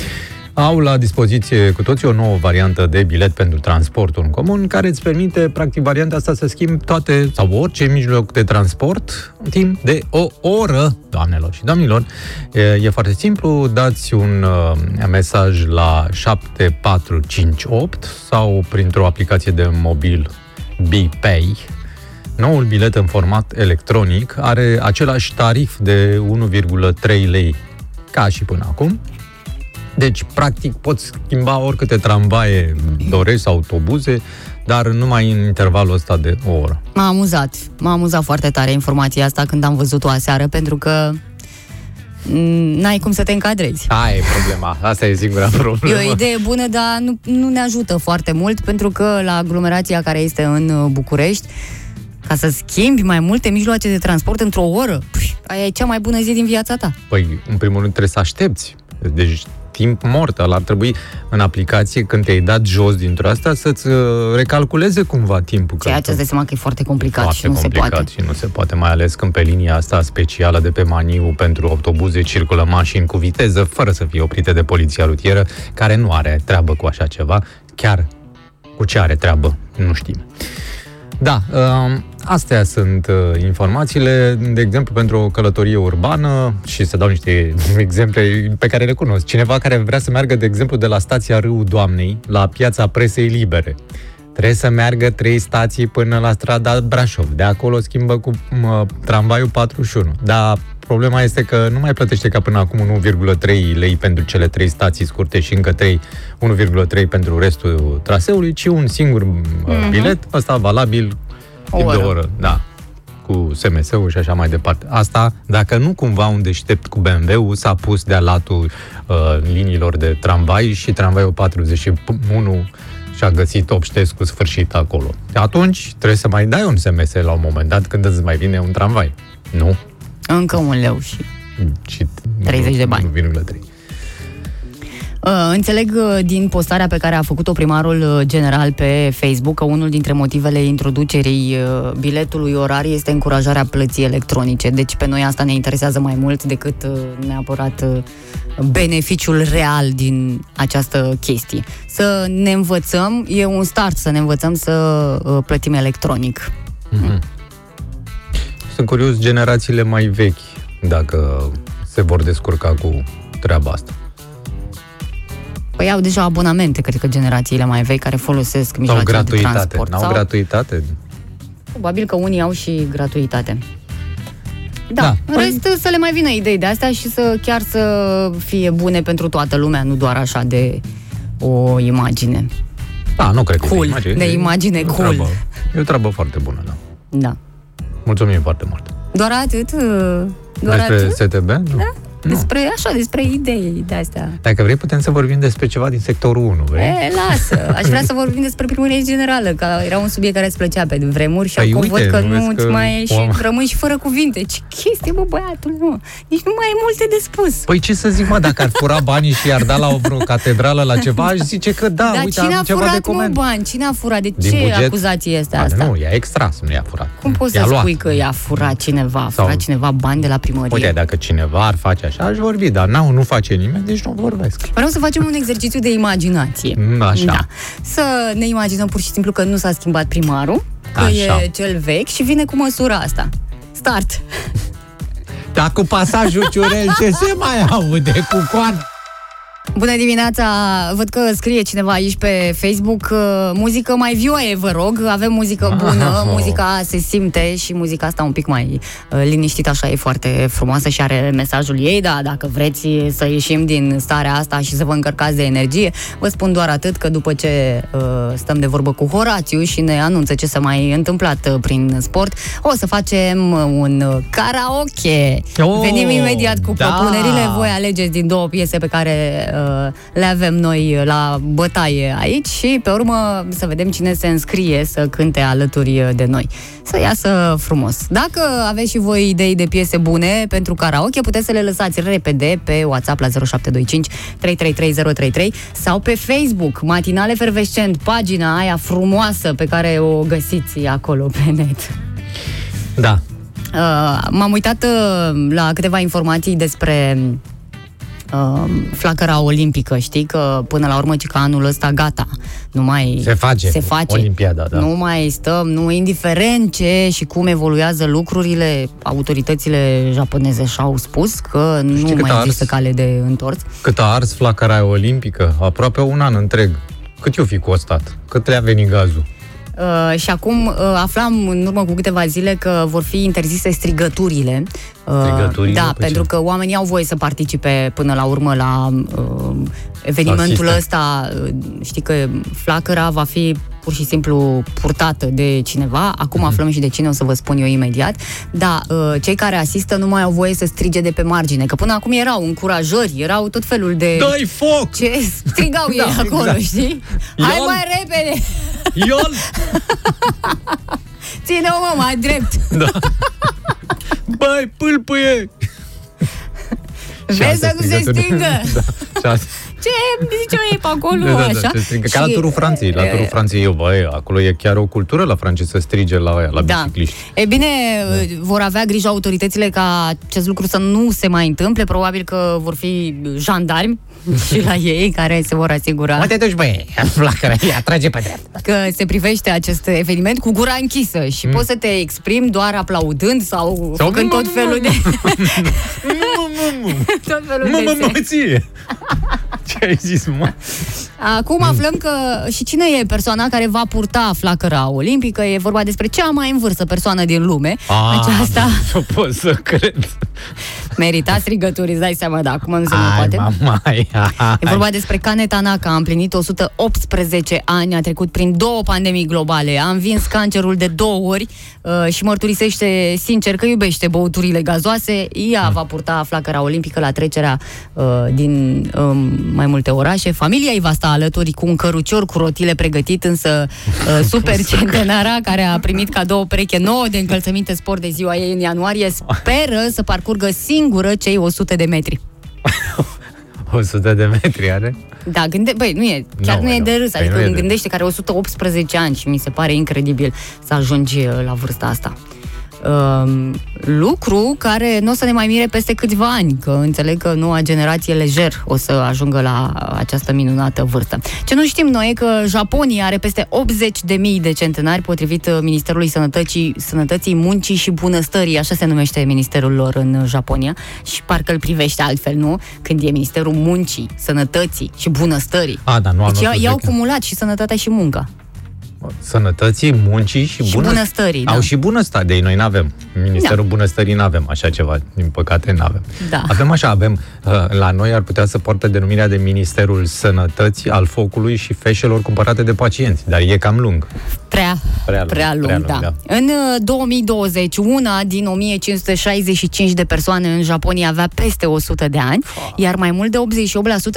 au la dispoziție cu toții o nouă variantă de bilet pentru transportul în comun, care îți permite, practic, varianta asta să schimbi toate sau orice mijloc de transport în timp de o oră, doamnelor și domnilor. E, e foarte simplu, dați un uh, mesaj la 7458 sau printr-o aplicație de mobil BPay, Noul bilet în format electronic are același tarif de 1,3 lei ca și până acum. Deci, practic, poți schimba oricâte tramvaie dorești sau autobuze, dar numai în intervalul ăsta de o oră. M-a amuzat. M-a amuzat foarte tare informația asta când am văzut-o aseară, pentru că m, n-ai cum să te încadrezi. Aia e problema. Asta e singura E problemă. o idee bună, dar nu, nu ne ajută foarte mult, pentru că la aglomerația care este în uh, București, ca să schimbi mai multe mijloace de transport într-o oră, pui, aia e cea mai bună zi din viața ta. Păi, în primul rând, trebuie să aștepți. Deci, timp mort. Ăla ar trebui în aplicație, când te-ai dat jos dintr-o asta, să-ți uh, recalculeze cumva timpul. că- Ceea ce îți dai seama că e foarte complicat foarte și nu complicat se poate. și nu se poate, mai ales când pe linia asta specială de pe Maniu pentru autobuze circulă mașini cu viteză, fără să fie oprite de poliția rutieră, care nu are treabă cu așa ceva. Chiar cu ce are treabă, nu știm. Da, uh, astea sunt uh, informațiile, de exemplu, pentru o călătorie urbană și să dau niște exemple pe care le cunosc. Cineva care vrea să meargă, de exemplu, de la stația Râul Doamnei la piața Presei Libere. Trebuie să meargă trei stații până la strada Brașov. De acolo schimbă cu mă, tramvaiul 41. Dar problema este că nu mai plătește ca până acum 1,3 lei pentru cele trei stații scurte și încă 3, 1,3 pentru restul traseului, ci un singur mm-hmm. bilet, ăsta valabil O timp de oră. o oră. Da cu SMS-ul și așa mai departe. Asta, dacă nu cumva un deștept cu BMW-ul s-a pus de-a latul uh, liniilor de tramvai și tramvaiul 41 și-a găsit Obștescu sfârșit acolo. Atunci trebuie să mai dai un SMS la un moment dat când îți mai vine un tramvai. Nu? Încă un leu și... Și 30 de bani. 1,3. Uh, înțeleg uh, din postarea pe care a făcut-o primarul uh, general pe Facebook că unul dintre motivele introducerii uh, biletului orar este încurajarea plății electronice. Deci pe noi asta ne interesează mai mult decât uh, neapărat uh, beneficiul real din această chestie. Să ne învățăm, e un start să ne învățăm să uh, plătim electronic. Sunt curios generațiile mai vechi dacă se vor descurca cu treaba asta. Păi au deja abonamente, cred că generațiile mai vechi care folosesc Sau mijloacele de gratuitate. transport. N-au sau... gratuitate? Probabil că unii au și gratuitate. Da, Da. da. în rest să le mai vină idei de astea și să chiar să fie bune pentru toată lumea, nu doar așa de o imagine. Da, nu cred că Cool, e imagine. de imagine E o cool. Treabă, e o treabă foarte bună, da. Da. Mulțumim foarte mult. Doar atât? Doar Despre atât? STB? Nu. Da? Nu. Despre, așa, despre idei de astea. Dacă vrei, putem să vorbim despre ceva din sectorul 1, vrei? E, lasă. Aș vrea să vorbim despre primărie generală, că era un subiect care îți plăcea pe vremuri și Păi acum uite, văd că nu nu vezi îți că mai și om- rămâi și fără cuvinte. Ce chestie, bă, băiatul, nu. Nici nu mai ai multe de spus. Păi ce să zic, mă, dacă ar fura banii și i-ar da la o vreo catedrală la ceva, aș zice că da, Dar uite, cine am a ceva de furat, mă, coment. bani? Cine a furat? De Din ce buget? acuzație este A, asta? Nu, i-a extras, nu i-a furat. Cum poți I-a să luat. spui că i-a furat cineva? A furat Sau- cineva bani de la primărie? Uite, dacă cineva ar face așa, aș vorbi, dar nu, nu face nimeni, deci nu vorbesc. Vreau să facem un exercițiu de imaginație. Mm, așa. Da. Să ne imaginăm pur și simplu că nu s-a schimbat primarul, că Așa. e cel vechi și vine cu măsura asta. Start. Dar cu pasajul Ciurel ce se mai aude cu coana? Bună dimineața! Văd că scrie cineva aici pe Facebook uh, muzică mai vioaie, vă rog. Avem muzică bună, muzica se simte și muzica asta un pic mai uh, liniștită, așa e foarte frumoasă și are mesajul ei, da, dacă vreți să ieșim din starea asta și să vă încărcați de energie, vă spun doar atât că după ce uh, stăm de vorbă cu Horațiu și ne anunță ce s-a mai întâmplat uh, prin sport, o să facem un uh, karaoke. Oh, Venim imediat cu da. propunerile, voi alegeți din două piese pe care uh, le avem noi la bătaie aici și pe urmă să vedem cine se înscrie să cânte alături de noi. Să iasă frumos. Dacă aveți și voi idei de piese bune pentru karaoke, puteți să le lăsați repede pe WhatsApp la 0725 333033 sau pe Facebook, Matinale Fervescent, pagina aia frumoasă pe care o găsiți acolo pe net. Da. Uh, m-am uitat uh, la câteva informații despre uh, flacăra olimpică, știi că până la urmă ci că anul ăsta gata, nu mai Se face se face. Olimpiada, da. Nu mai stăm, nu indiferent ce și cum evoluează lucrurile, autoritățile japoneze și-au spus că nu cât mai a există ars? cale de întors. Cât a ars flacăra aia olimpică? Aproape un an întreg. Cât i-o fi costat? Cât le-a venit gazul? Uh, și acum uh, aflam în urmă cu câteva zile că vor fi interzise strigăturile. Uh, Strigăturile? Da, Păi pentru ce? că oamenii au voie să participe până la urmă la uh, evenimentul Asiste. ăsta. Uh, Știi că flacăra va fi pur și simplu purtată de cineva. Acum Mhm. aflăm și de cine, o să vă spun eu imediat. Da, uh, cei care asistă nu mai au voie să strige de pe margine, că până acum erau încurajări, erau tot felul de... Dă-i foc! Ce strigau ei Da, acolo, exact. știi? Hai Ion! mai repede! Iol! Ține-o, mă, mai drept! Băi, pâlpâie! Vezi să nu se strigături. stingă! Da, șase. Ce ziceau ei pe acolo, Da, da, așa? da, se strigă. Ca la Și- turul Franței. La turul Franței, eu, băi, acolo e chiar o cultură la francezi să strige la aia, la Da. bicicliști. E bine, vor avea grijă autoritățile ca acest lucru să nu se mai întâmple. Probabil că vor fi jandarmi și la ei care se vor asigura Mă te duci, băi, flacăra, ia, trage pe dreapta. că se privește acest eveniment cu gura închisă și poți să te exprimi doar aplaudând sau, Mm. Sau- făcând tot felul de... tot felul Mă, de mă, semne. mă, ție! Ce ai zis, mă? Acum aflăm că și cine e persoana care va purta flacăra olimpică. E vorba despre cea mai în vârstă persoană din lume. Aceasta Nu pot să cred. Merita strigături, îți dai seama, da, acum nu se mai Hai, poate. mama, hai. E vorba despre Kane Tanaka, a împlinit 118 ani, a trecut prin două pandemii globale, a învins cancerul de două ori uh, și mărturisește sincer că iubește băuturile gazoase. Ea va purta flacăra olimpică la trecerea uh, din um, mai multe orașe. Familia îi va sta alături cu un cărucior cu rotile pregătit, însă uh, super centenara, care a primit cadou o pereche nouă de încălțăminte sport de ziua ei în ianuarie, speră să parcurgă singură cei 100 de metri. 100 de metri are? Da, gânde, băi, nu e, chiar Nu, nu, e nu. de râs, Păi adică nu e îmi de gândește că are 118 ani și mi se pare incredibil să ajungi uh, la vârsta asta. Um, lucru care nu o să ne mai mire peste câțiva ani, că înțeleg că noua generație lejer o să ajungă la această minunată vârstă. Ce nu știm noi e că Japonia are peste 80 de mii de centenari potrivit uh, Ministerului Sănătății, Sănătății Muncii și Bunăstării, așa se numește ministerul lor în Japonia și parcă îl privește altfel, nu? Când e Ministerul Muncii, Sănătății și Bunăstării. A, da, nu am Deci i-au, notat i-au veche. cumulat și sănătatea și munca. Sănătății, muncii și, Și bună... bunăstării, Au da. și bunăstare, de noi nu avem. Ministerul Bunăstării nu avem așa ceva, din păcate nu avem. Da. Avem așa, avem, uh, la noi ar putea să poartă denumirea de Ministerul Sănătății, al Focului și Feșelor cumpărate de pacienți, dar e cam lung. Prea, Prea lung, prea lung, prea lung, da. da. În uh, 2020, una din 1565 de persoane în Japonia avea peste 100 de ani, iar mai mult de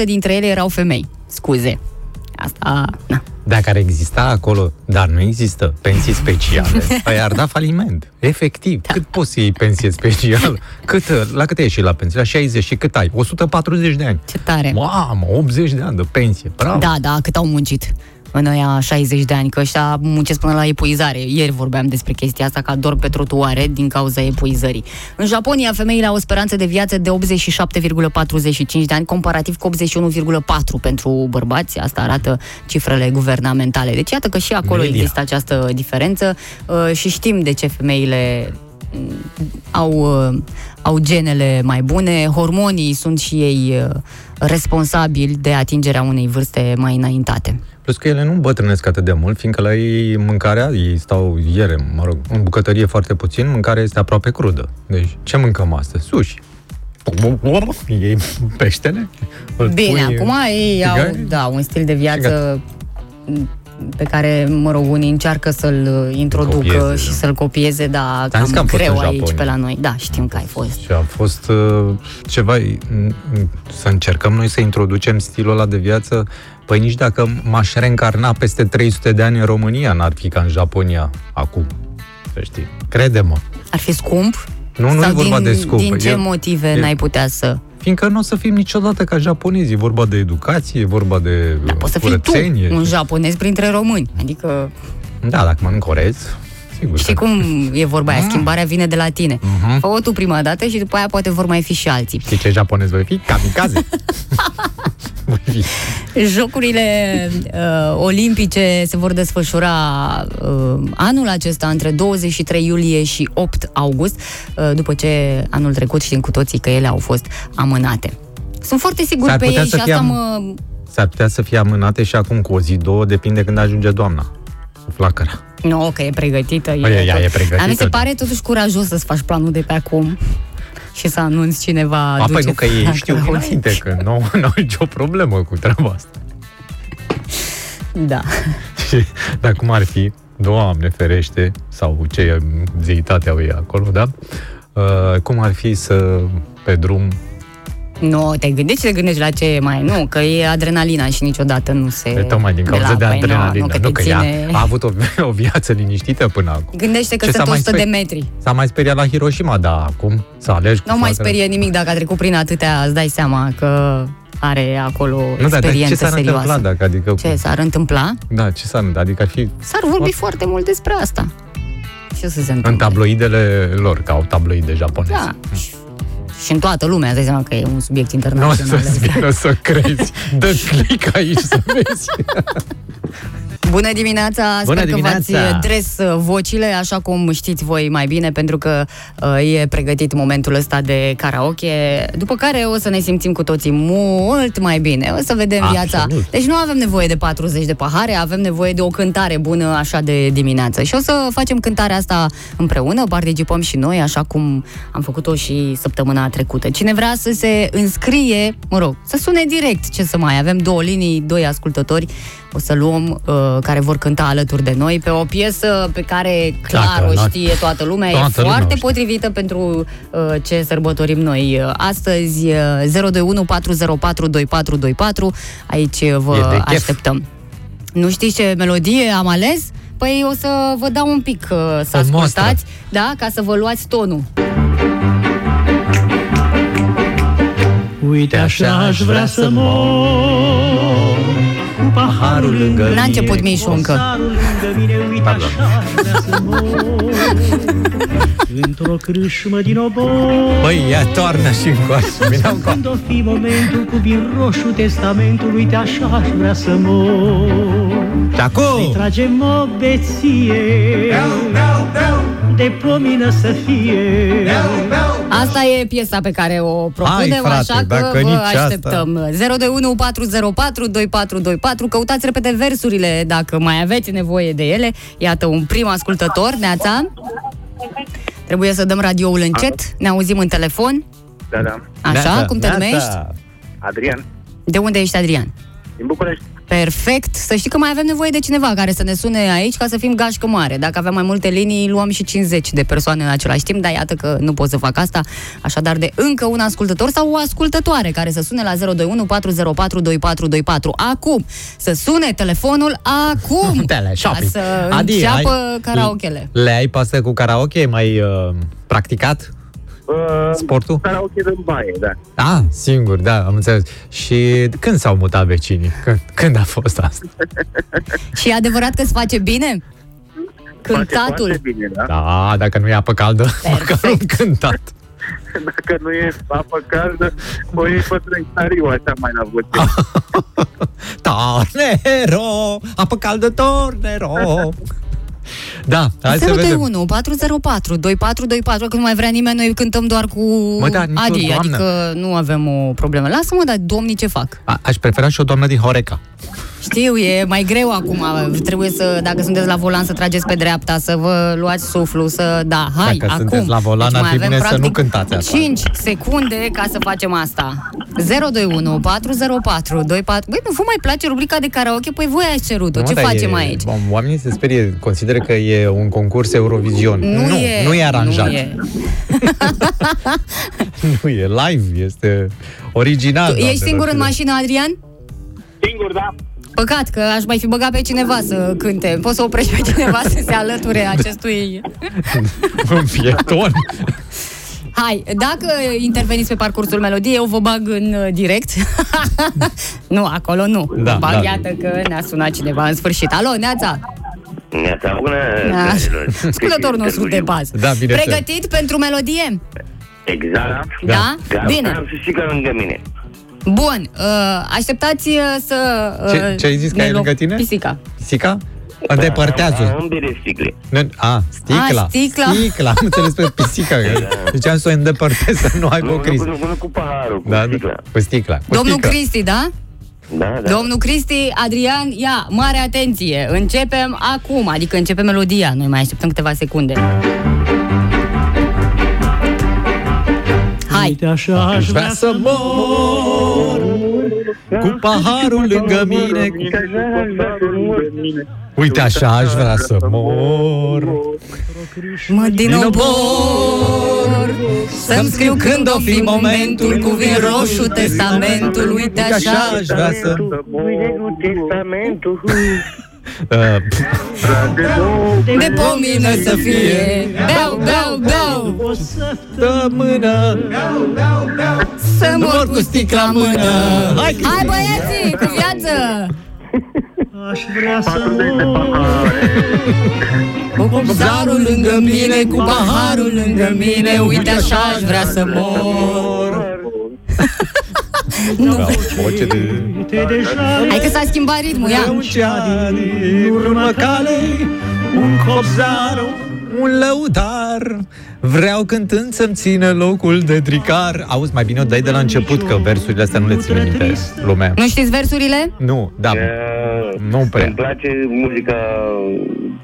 88% dintre ele erau femei. Scuze. Asta, na. Dacă ar exista acolo, dar nu există pensii speciale, păi ar da faliment. Efectiv. Da. Cât poți să iei pensie specială? Cât, la cât ești la pensie? La 60 și cât ai? 140 de ani. Ce tare. Mamă, 80 de ani de pensie. Bravo. Da, da, cât au muncit în aia 60 de ani, că ăștia muncesc până la epuizare. Ieri vorbeam despre chestia asta, că dorm pe trotuare din cauza epuizării. În Japonia, femeile au o speranță de viață de 87,45 de ani, comparativ cu 81,4 pentru bărbați. Asta arată cifrele guvernamentale. Deci iată că și acolo Media. există această diferență uh, și știm de ce femeile mm, au uh, au genele mai bune, hormonii sunt și ei uh, responsabili de atingerea unei vârste mai înaintate. Plus că ele nu îmbătrânesc atât de mult, fiindcă la ei mâncarea, ei stau iere, mă rog, în bucătărie foarte puțin, mâncarea este aproape crudă. Deci, ce mâncăm astăzi? Sushi. Ei peștele? îl Bine, pui- acum ei au țigări? da, un stil de Și viață pe care, mă rog, unii încearcă să-l uh, introducă copieze, și da. să-l copieze, dar Ți-am zis că cam am fost greu în aici Japonia. pe la noi. Da, știm că ai fost. Și a fost uh, ceva, m- m- să încercăm noi să introducem stilul ăla de viață, păi nici dacă m-aș reîncarna peste 300 de ani în România, n-ar fi ca în Japonia acum. Să știi. Crede-mă. Ar fi scump? Nu, nu Sau e vorba din, de scump. din ce E- motive e- n-ai putea să... Fiindcă nu o să fim niciodată ca japonezi. E vorba de educație, e vorba de Da, poți să fii tu curățenie. un japonez printre români. Adică, Da, dacă mănânc orez, sigur. știi că- cum e vorba aia, schimbarea vine de la tine. Mhm. Fă-o tu prima dată și după aia poate vor mai fi și alții. Știi ce japonez voi fi? Kamikaze. voi fi. Jocurile uh, olimpice se vor desfășura uh, anul acesta între 23 iulie și 8 august, uh, după ce anul trecut știm cu toții că ele au fost amânate. Sunt foarte sigur S-ar pe putea ei să și fie asta am- mă... S-ar putea să fie amânate și acum cu o zi, două, depinde când ajunge doamna. Cu flacăra. Nu, că e pregătită. Păi, ea e pregătită, Dar mi se da. pare totuși curajos să-ți faci planul de pe acum și să anunți cineva A, păi duce nu, că ei flacăra știu olimpică. dinainte că nu au nicio problemă cu treaba asta. Da. Și dar cum ar fi, Doamne ferește, sau ce zeitatea ei acolo, da? Uh, cum ar fi să pe drum Nu, te gândești, te gândești la ce e mai... Nu, că e adrenalina și niciodată nu se... E tocmai din cauza la- de păi, adrenalină. Nu, că Nu, te că ține... ea a avut o, o viață liniștită până acum. Gândește că Ce sunt s-a mai 100 de spe- metri. S-a mai speriat la Hiroshima, dar acum să alegi cu Nu mai flacăra. sperie nimic dacă a trecut prin atâtea, îți dai seama că are acolo Nu, dar, dar ce experiență s-ar serioasă. întâmpla dacă, adică... Ce s-ar întâmpla? Da, ce s-ar întâmpla? Adică ar fi S-ar vorbi foarte mult despre asta. Ce să se întâmple? în tabloidele lor, ca au tabloide japoneze. Da. Și, și în toată lumea, îți dai seama că e un subiect Nu o internațional. să-ți vină să crezi. Dă click aici să vezi. Bună dimineața! Bună Sper că dimineața! v-ați dres uh, vocile, așa cum știți voi mai bine, pentru că uh, e pregătit momentul ăsta de karaoke, după care o să ne simțim cu toții mult mai bine. O să vedem Absolut. viața. Deci nu avem nevoie de 40 de pahare, avem nevoie de o cântare bună așa de dimineață. Și o să facem cântarea asta împreună, participăm și noi, așa cum am făcut-o și săptămâna trecută. Cine vrea să se înscrie, mă rog, să sune direct, ce să mai, avem două linii, doi ascultători, o să luăm, uh, care vor cânta alături de noi pe o piesă pe care clar Dacă, o na- știe toată lumea, toată e lumea o foarte știe. potrivită pentru uh, ce sărbătorim noi uh, astăzi, uh, 021 404 2424, aici uh, E de vă chef. așteptăm. Nu știți ce melodie am ales? Păi o să vă dau un pic uh, să O moastră. ascultați, da, ca să vă luați tonul. Uite așa aș vrea să mor Cu paharul lângă N-a început Mișu încă. Cosarul lângă mine Uite Pardon. așa aș vrea să mor Într-o crâșmă din obor Băi, ia toarnă și încoace. Vine încoace. Când o fi momentul cu vin roșu testamentul Uite așa aș vrea să mor Și acum, Tragem o beție De pomină să fie Asta e piesa pe care o propunem, Hai, frate, așa că dacă vă nici asta- așteptăm. 021 404 2424, căutați repede versurile dacă mai aveți nevoie de ele. Iată un prim ascultător, Neața. Trebuie să dăm radioul încet, ne auzim în telefon. Da, da. Așa, Neața, cum te neața. numești? Adrian, De unde ești, Adrian? Din București. Perfect. Să știi că mai avem nevoie de cineva care să ne sune aici ca să fim gașcă mare. Dacă avem mai multe linii, luăm și 50 de persoane în același timp, dar iată că nu pot să fac asta. Așadar, de încă un ascultător sau o ascultătoare care să sune la 021 404 2424. Acum! Să sune telefonul acum! Tele, ca shopping. să Adi, înceapă ai- karaokele. Le ai pe astea cu karaoke? Ai mai uh, practicat Uh, sportul? Karaoke din baie, da. Ah, singur, da, am înțeles. Și când s-au mutat vecinii? Când, când a fost asta? Și e adevărat că îți face bine? Face Cântatul. foarte bine, da? Da, dacă nu e apă caldă, măcar un cântat. Dacă nu e apă caldă, o iei pe trăitariu, așa mai la voce. Tornero, apă caldă, tornero. Da, hai să vedem. 021 404 2424, că nu mai vrea nimeni, noi cântăm doar cu Mă, da, nicio Adi, doamnă. adică nu avem o problemă. Lasă-mă, dar domnii ce fac? A, aș prefera și o doamnă din Horeca. Știu, e mai greu acum, trebuie să, dacă sunteți la volan, să trageți pe dreapta, să vă luați suflu, să, da, hai, Dacă acum. sunteți la volan, ar mai fi avem, bine să practic, nu cântați asta. 5 secunde ca să facem asta. 021 404 24... Băi, nu vă mai place rubrica de karaoke? Păi voi ați cerut-o, Nu, ce dar facem e, aici? Oamenii se sperie, consideră că e un concurs Eurovision. Nu, nu, e, nu e aranjat. Nu e. nu e live, este original. Tu ești doamnelor singur în și mașină, Adrian? Singur, da. Păcat că aș mai fi băgat pe cineva să cânte. Poți să oprești pe cineva să se alăture acestui... domnilor. Un pieton. Hai, dacă interveniți pe parcursul melodiei, eu vă bag în uh, direct. nu, acolo nu. Da, Vă bag, da. iată că ne-a sunat cineva în sfârșit. Alo, Neața! Neața bună, Da. dragilor. Ascultătorul nostru de bază. Da, bine Pregătit pentru melodie? Exact. Da? Gata, Bine. Am să știi că lângă mine. Bun, uh, așteptați uh, să... Uh, Ce- ce ai zis că ne ai luăm lângă tine? Pisica. Pisica? Îndepărtează. Am bere sticle. Nu- A, sticla. A, sticla. Sticla, am înțeles pe pisica. Deci am să o îndepărtez, să nu ai Nu, o nu, criză. nu, nu cu paharul, cu Da, sticla. da, cu sticla. Cu Domnul sticla. Cristi, da? Da, da. Domnul Cristi, Adrian, ia, mare atenție. Începem acum, adică începe melodia. Noi mai așteptăm câteva secunde. Hai. Uite așa aș vrea să mor cu paharul lângă mine. Uite așa aș vrea să mor. Mă din Din obor Să-mi scriu când o fi momentul Cu vin roșu testamentul Uite așa aș vrea să... Testamentul. Uh, De pomină să fie. Beau, beau, beau. Dă mână Să mor cu sticla în mână. Hai, Cristi. Hai băieții, cu viață. Aș vrea să mor. Cu copzarul lângă mine Cu paharul lângă mine Uite așa aș vrea să mor Nu, Voce de... Uite deja hai că s-a schimbat ritmul, ia. Un cea din urmă cale Un copzar, un lăudar Vreau cântând să-mi țină locul de tricar. Auzi, mai bine o dai de la început Că versurile astea nu le țin minte lumea. Nu știți versurile? Nu, da, Uh, nu prea. Îmi place muzica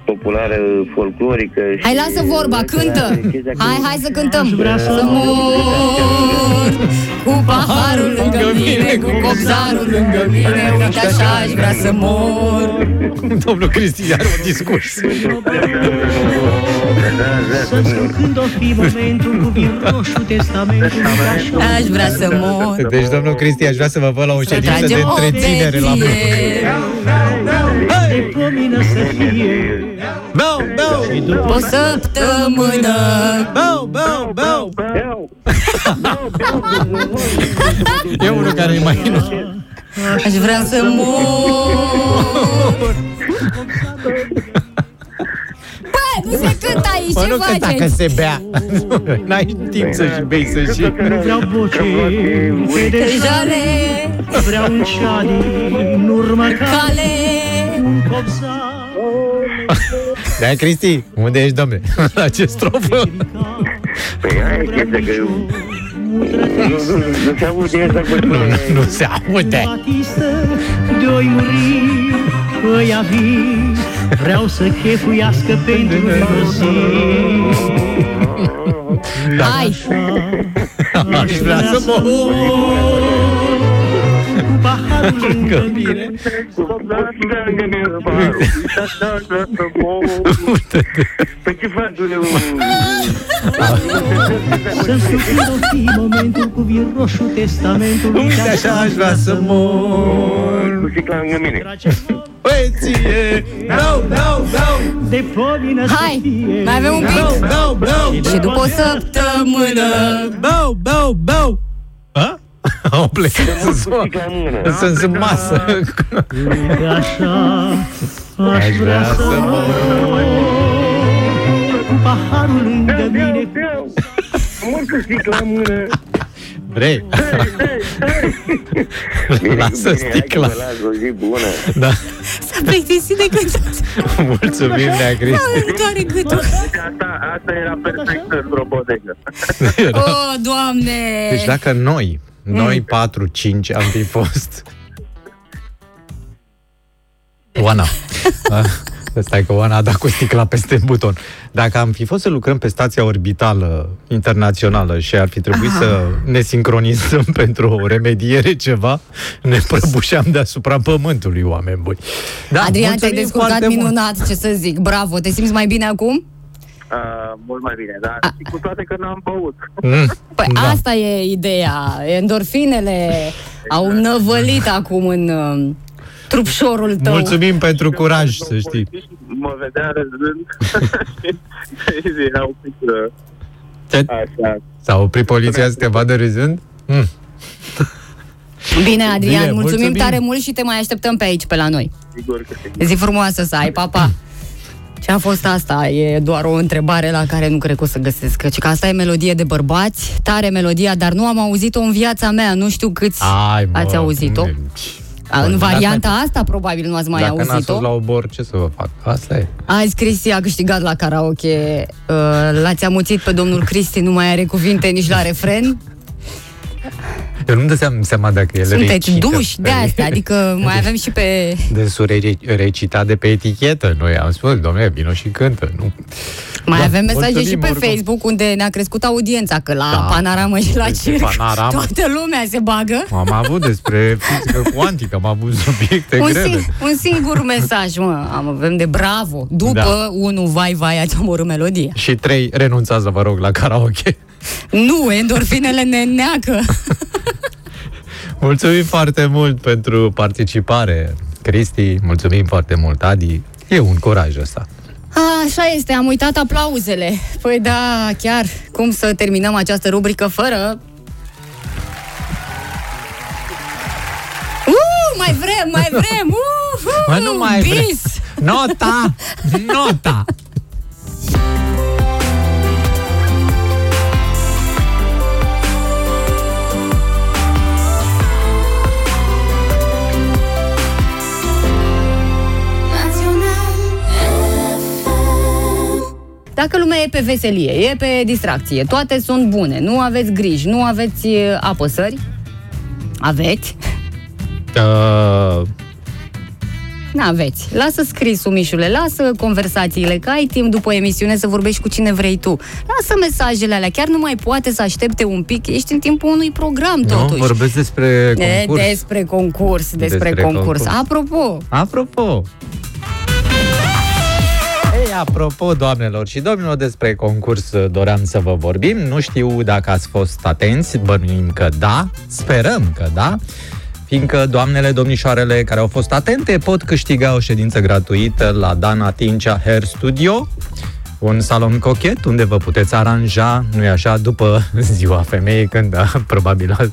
populară, folclorică. și- Hai, lasă vorba, cântă! chestia cu- Hai, hai să cântăm! vrea să Să mor. Cu paharul lângă mine, cu copzarul lângă mine. Uite așa aș vrea să mor. Domnul Cristi are un discurs Să scriu când o fi momentul Cu vin roșu testamentul Uite așa Aș vrea să mor. Deci, domnul Cristi, aș vrea să vă văd la o Să ședință de tragem o întreținere la beție De pomină să fie. Beau, beau, O săptămână. Beau, beau, beau E unul care e mai nu Aș vrea să mor. Bă, nu se cântă aici, Mă, ce nu că dacă faceți? se bea. N-ai timp să-și bei, să-și Nu vreau voce Uite Pe deja jale, Vreau un ceali În urmă ca cale. un copzar Da, Cristi, unde ești, domne? La ce strofă? Păi aia e chestia că... Nu, nu, nu se aude asta cu tine. Nu se aude. Batistă de-oi muri Ăia vii Vreau să chefuiască pentru o zi Hai, Aș vrea să mor Cu paharul lângă mine. Păi ce faci, eu? Să-mi scriu când o fi momentul Cu vin roșu testamentul. Uite așa aș vrea să mor. Cu sticla lângă mine. Poeție Beau, beau, beau De pomină să hai, fie. mai avem un Beau, pic beau, beau Și după o săptămână. Beau, beau, beau Ha? Au plecat Cu să sticla în mână. Sunt în masă Uite așa Aș vrea să mor Cu paharul lângă mine Mor cu sticla în mână. Vrei? Lasă Bine, hai sticla că vă las o zi bună. Da Să S-a plictisit de cântat. Mulțumim, Nea Cristi. Îmi doare gâtul. Asta, asta era perfect într-o bodegă. Oh, doamne! Deci dacă noi, noi 4, 5 am fi fost... Oana. Ah, Stai că Oana a dat cu sticla peste buton. Dacă am fi fost să lucrăm pe stația orbitală internațională și ar fi trebuit să ne sincronizăm pentru o remediere ceva, ne prăbușeam deasupra pământului, oameni buni. Da, Adrian, te-ai mulțumim descurcat foarte mult. minunat, ce să zic. Bravo, te simți mai bine acum? Uh, mult mai bine, dar și cu toate că n-am băut. Mm, Păi da. asta e ideea. Endorfinele au năvălit acum în uh, trupșorul tău. Mulțumim pentru curaj, să știi. Mă vedea râzând și era un pic uh, Ce? așa. S-a oprit poliția să te vadă râzând? Mm. Bine, Adrian, Bine, mulțumim, mulțumim. tare mult și te mai așteptăm pe aici, pe la noi. Sigur că sigur. Zi frumoasă să ai, papa. Ce a fost asta? E doar o întrebare la care nu cred că o să găsesc. Căci că asta e melodie de bărbați, tare melodia, dar nu am auzit-o în viața mea. Nu știu câți Ai, mă, ați auzit-o. cum e? A, În Bun, varianta asta probabil nu ați mai Dacă n-ați auzit-o. fost la obor, ce să vă fac? Asta e. Azi Cristi a câștigat la karaoke. Uh, L-ați amuțit pe domnul Cristi, nu mai are cuvinte nici la refren. Eu nu-mi dăseam seama dacă el Sunteți recită. duși de asta, adică mai avem și pe... Dânsul re- recita de pe etichetă. Noi am spus, domnule, vino și cântă. Nu. Mai Da, avem mesaje și mulțumim pe oricum. Facebook unde ne-a crescut audiența, că la Da. Panoramă și la Pe circ Panoramă. toată lumea se bagă. Am avut despre fizică cuantică, am avut subiecte Un, grele. sing- un singur mesaj, mă, am, avem de bravo. După Da. unul, vai, vai, ați omorât melodie. Și trei, renunțați, vă rog, la karaoke. Nu, endorfinele ne neacă. Mulțumim foarte mult pentru participare. Cristi, mulțumim foarte mult, Adi. E un curaj ăsta. A, Așa este, am uitat aplauzele. Păi da, chiar, cum să terminăm această rubrică fără... Uh, mai vrem, mai vrem! Uh, uh, Mă, nu mai vrem. bis! Nota! Nota! pe veselie, e pe distracție, toate sunt bune, nu aveți griji, nu aveți e, apăsări, aveți, Uh, N-aveți. Lasă scrisul, Mișule, lasă conversațiile, că ai timp după emisiune să vorbești cu cine vrei tu. Lasă mesajele alea, chiar nu mai poate să aștepte un pic, ești în timpul unui program nu, totuși. vorbesc despre E, concurs. despre concurs, despre, Despre concurs. concurs. Apropo, Apropo. Ei, apropo, doamnelor și domnilor, despre concurs doream să vă vorbim. Nu știu dacă ați fost atenți, bănuim că da, sperăm că da, fiindcă doamnele, domnișoarele care au fost atente pot câștiga o ședință gratuită la Dana Tincea Hair Studio, un salon cochet unde vă puteți aranja, nu-i așa, după ziua femeii, când da, probabil uh,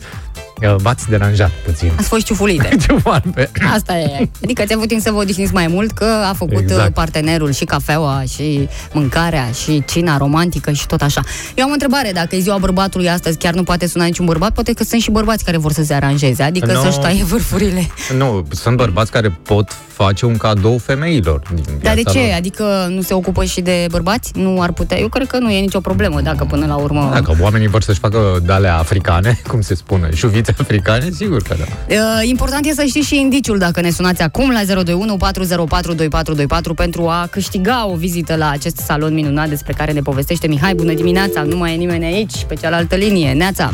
v-ați deranjat puțin. ați fost ciufulite. Ce foarte. Asta e. Adică ați avut timp să vă odihniți mai mult că a făcut Exact. exact. partenerul și cafeaua și mâncarea și cina romantică și tot așa. Eu am o întrebare, dacă e ziua bărbatului astăzi, chiar nu poate suna niciun bărbat, poate că sunt și bărbați care vor să se aranjeze, adică No. să-și taie vârfurile. Nu, sunt bărbați care pot face un cadou femeilor. Din Dar de viața ce? lor. Adică nu se ocupă și de bărbați? Nu ar putea? Eu cred că nu e nicio problemă dacă până la urmă... Dacă oamenii vor să-și facă de africane, cum se spune, șuvițe africane, sigur că da. Uh, Important e să știți și indiciul dacă ne sunați acum la 021 404 2424 pentru a câștiga o vizită la acest salon minunat despre care ne povestește Mihai. Bună dimineața, nu mai e nimeni aici, pe cealaltă linie. Neața.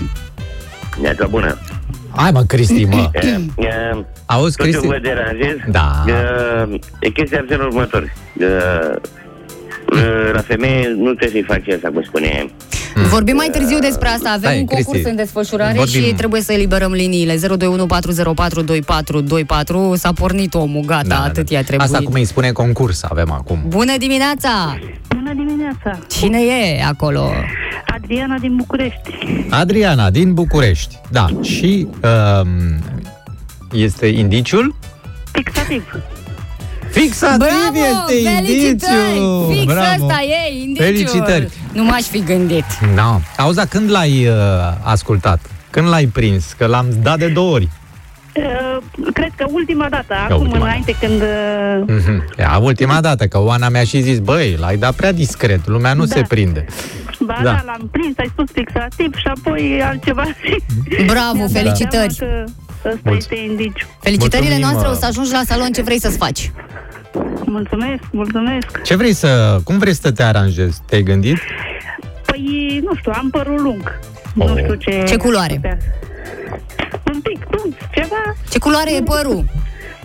Neața bună. Hai mă, Cristi, mă. E, e, Auzi, Tot eu Cristi? vă deranjez. Da. E, e chestia în felul următor. E, e, La femeie nu trebuie să-i faci asta, cum spune. Vorbim mai târziu despre asta. Avem Stai, un concurs Cristi. în desfășurare Vorbim. și trebuie să eliberăm liniile. 021 404 2424. S-a pornit omul, gata, atât i-a trebuit. Da, Asta cum îi spune concurs avem acum. Bună dimineața! Bună dimineața! Cine e acolo? Adriana din București. Adriana, din București. Da, și um, este indiciul? Fixativ. Fixativ Bravo! este Felicitări! indiciul! Fix Bravo! ăsta e indiciul! Felicitări! Nu m-aș fi gândit. Da. Auzi, dar când l-ai uh, ascultat? Când l-ai prins? Că l-am dat de două ori. Uh, cred că ultima dată, acum ultima înainte când... uh, Mhm. Ia, ultima dată, că Oana mi-a și zis, băi, l-ai dat prea discret, lumea nu Da. se prinde. Ba Da. da. l-am prins, ai spus fixativ și apoi altceva. Bravo, Mi-am dat felicitări! seama Că ăsta Mulț- este indiciu. Felicitările Mulțumim, noastre, uh, o să ajungi la salon, ce vrei să-ți faci? Mulțumesc, mulțumesc. Ce vrei să, cum vrei să te aranjezi? Te-ai gândit? Păi, nu știu, am părul lung. Oh. Nu știu ce... Ce culoare? putea- Un pic, nu, ceva... Ce culoare e părul?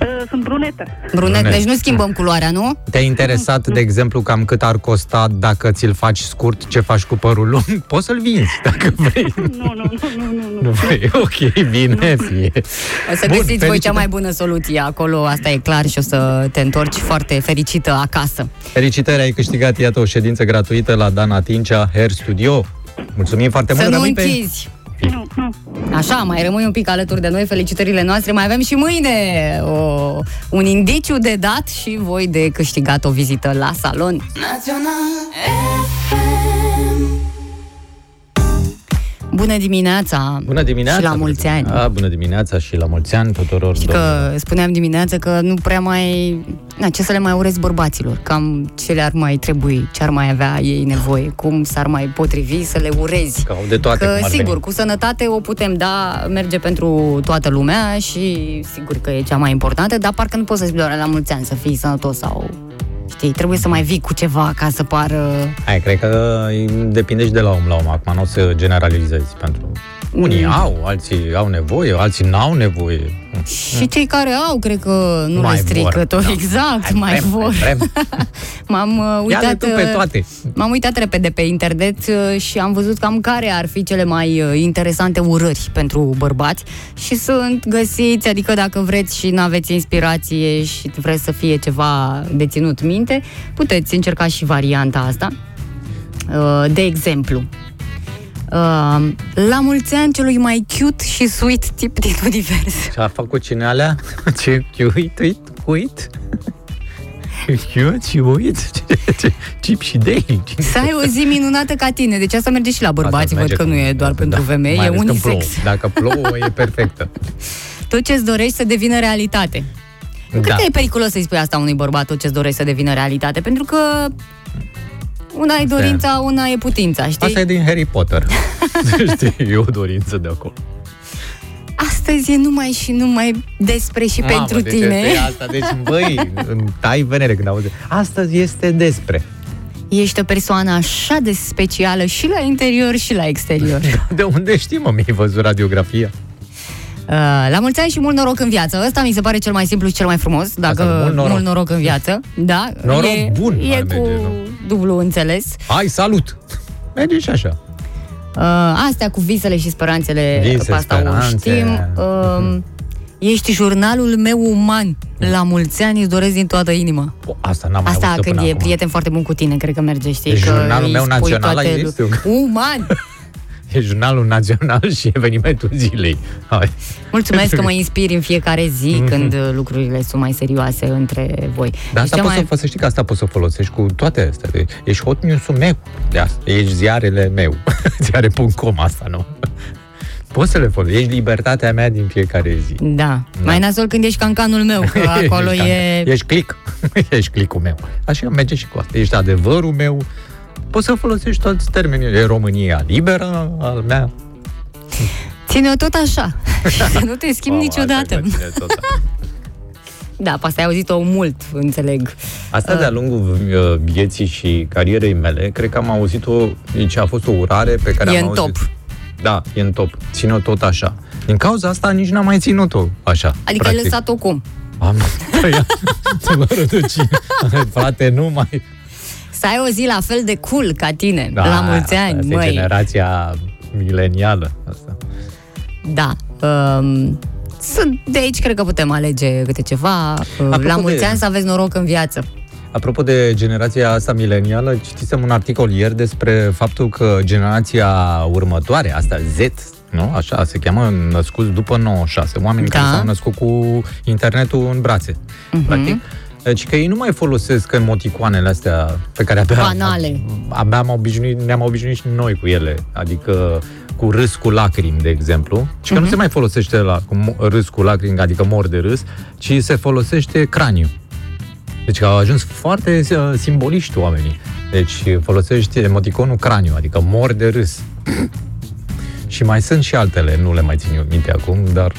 Uh, sunt brunetă. Brunet, Brunet. deci nu schimbăm culoarea, nu? Te-ai interesat, de exemplu, cam cât ar costa dacă ți-l faci scurt, ce faci cu părul lung? Poți să-l vinzi, dacă vrei. Nu, nu, nu, nu, nu, nu. Nu vrei? Ok, bine, fie. O să Bun, găsiți voi cea felicitări. mai bună soluție acolo, asta e clar și o să te întorci foarte fericită acasă. Felicitări, ai câștigat, iată, o ședință gratuită la Dana Tincea Hair Studio. Mulțumim foarte Să mult, nu rămâi pe... închizi. Nu, nu. Așa, mai rămâi un pic alături de noi, felicitările noastre. Mai avem și mâine o, un indiciu de dat și voi de câștigat o vizită la salon. Bună dimineața! Bună dimineața! Și la mulți ani! A, bună dimineața și la mulți ani tuturor. Și că spuneam dimineață că nu prea mai... Na, ce să le mai urez bărbaților? Cam ce le-ar mai trebui, ce ar mai avea ei nevoie, cum s-ar mai potrivi să le urezi. Că au de toate Că cum ar sigur, veni. cu sănătate o putem da, merge pentru toată lumea și sigur că e cea mai importantă, dar parcă nu poți să spui doar la mulți ani să fii sănătos sau... Știi, trebuie să mai vii cu ceva ca să pară... Hai, cred că depinde și de la om la om. Acum nu o să generalizezi pentru... Unii Mm. au, alții au nevoie, alții n-au nevoie. Și cei care au, cred că nu Mai le strică vor, tot da. exact, mai, vrem, vor. mai vrem. M-am uh, Ia-le uitat tu pe toate. M-am uitat repede pe internet uh, și am văzut cam care ar fi cele mai uh, interesante urări pentru bărbați și sunt găsiți, adică dacă vreți și n-aveți inspirație și vreți să fie ceva de ținut minte, puteți încerca și varianta asta. Uh, De exemplu, uh, la mulți ani celui mai cute și sweet tip din univers. Ce a făcut cine alea? Ce uit, uit, uit? Cute și uit? Ce- ce- Chip și Dale? Să ai o zi minunată ca tine. Deci asta merge și la bărbați, Asta văd merge că cu- nu e doar da, pentru femei, mai e ales când unisex. Plouă. Dacă plouă, e perfectă. Tot ce-ți dorești să devină realitate. Cred Da. că e periculos să-i spui asta unui bărbat, tot ce-ți dorești să devină realitate, pentru că una e Asta e. dorința, una e putința, știi? Asta e din Harry Potter. Știi, e o dorință de acolo. Astăzi e numai și numai despre și Mamă, pentru deci tine. este asta. Deci, băi, îmi tai venere când auzi. Astăzi este despre. Ești o persoană așa de specială și la interior și la exterior. Uh, De unde știi, mă, mi-ai văzut radiografia? la mulți ani și mult noroc în viață. Ăsta mi se pare cel mai simplu și cel mai frumos, dacă Asta, mult noroc. mult noroc în viață. Da, Noroc e, bun E ar cu merge, nu? Dublu înțeles. Hai, salut! Merge și așa. Uh, astea cu visele și speranțele, Vise, pe asta o speranțe. știm. Uh, ești jurnalul meu uman. La mulți ani îți doresc din toată inima. O, asta n-am mai Asta auzit când până e acum. prieten foarte bun cu tine, cred că merge, știi? Deci că jurnalul îi meu spui național toate este lu- Uman! E jurnalul național și evenimentul zilei. Hai. Mulțumesc că mă inspiri în fiecare zi când uh, lucrurile sunt mai serioase între voi. Dar Și asta cea poți mai... să, să știi că asta poți să folosești cu toate astea. De- Ești hot news-ul meu. De asta. Ești ziarele meu. Ziare.com asta, nu? Poți să le folosești. Ești libertatea mea din fiecare zi. Da. Mai nasol când ești cancanul meu, că acolo Ești e... Ești click. Ești click-ul meu. Așa merge și cu asta. Ești adevărul meu. Poți să folosești toți termenii. E România liberă al mea. Ține-o tot așa. Și să nu te schimbi Mamă, niciodată. asta e cu tine tot așa. Da, pe asta ai auzit-o mult, înțeleg. Asta de-a lungul uh, vieții și carierei mele, cred că am auzit-o, deci a fost o urare pe care E am în auzit. top. Da, e în top. Ține-o tot așa. Din cauza asta nici n-am mai ținut-o așa. Adică ai lăsat-o cum? Am tăiat de la rădăcină. Frate, nu mai... Să ai o zi la fel de cool ca tine, Da, la mulți asta ani, este măi. generația milenială. Asta. Da. Um, sunt de aici, cred că putem alege câte ceva. Uh, Apropo la mulți de- ani să aveți noroc în viață. Apropo de generația asta milenială, citisem un articol ieri despre faptul că generația următoare, asta Z, nu? Așa se cheamă, născuți după 96, oameni Da. care s-au născut cu internetul în brațe, Mhm. practic. Deci că ei nu mai folosesc emoticoanele astea pe care abia, Banale. abia am obișnuit, ne-am obișnuit și noi cu ele. Adică cu râs cu lacrimi, de exemplu, și că nu se mai folosește la cu mo- râs cu lacrimi, adică mor de râs, ci se folosește craniu. Deci că au ajuns foarte uh, simboliști oamenii. Deci folosești emoticonul craniu, adică mor de râs. și mai sunt și altele, nu le mai țin eu minte acum, dar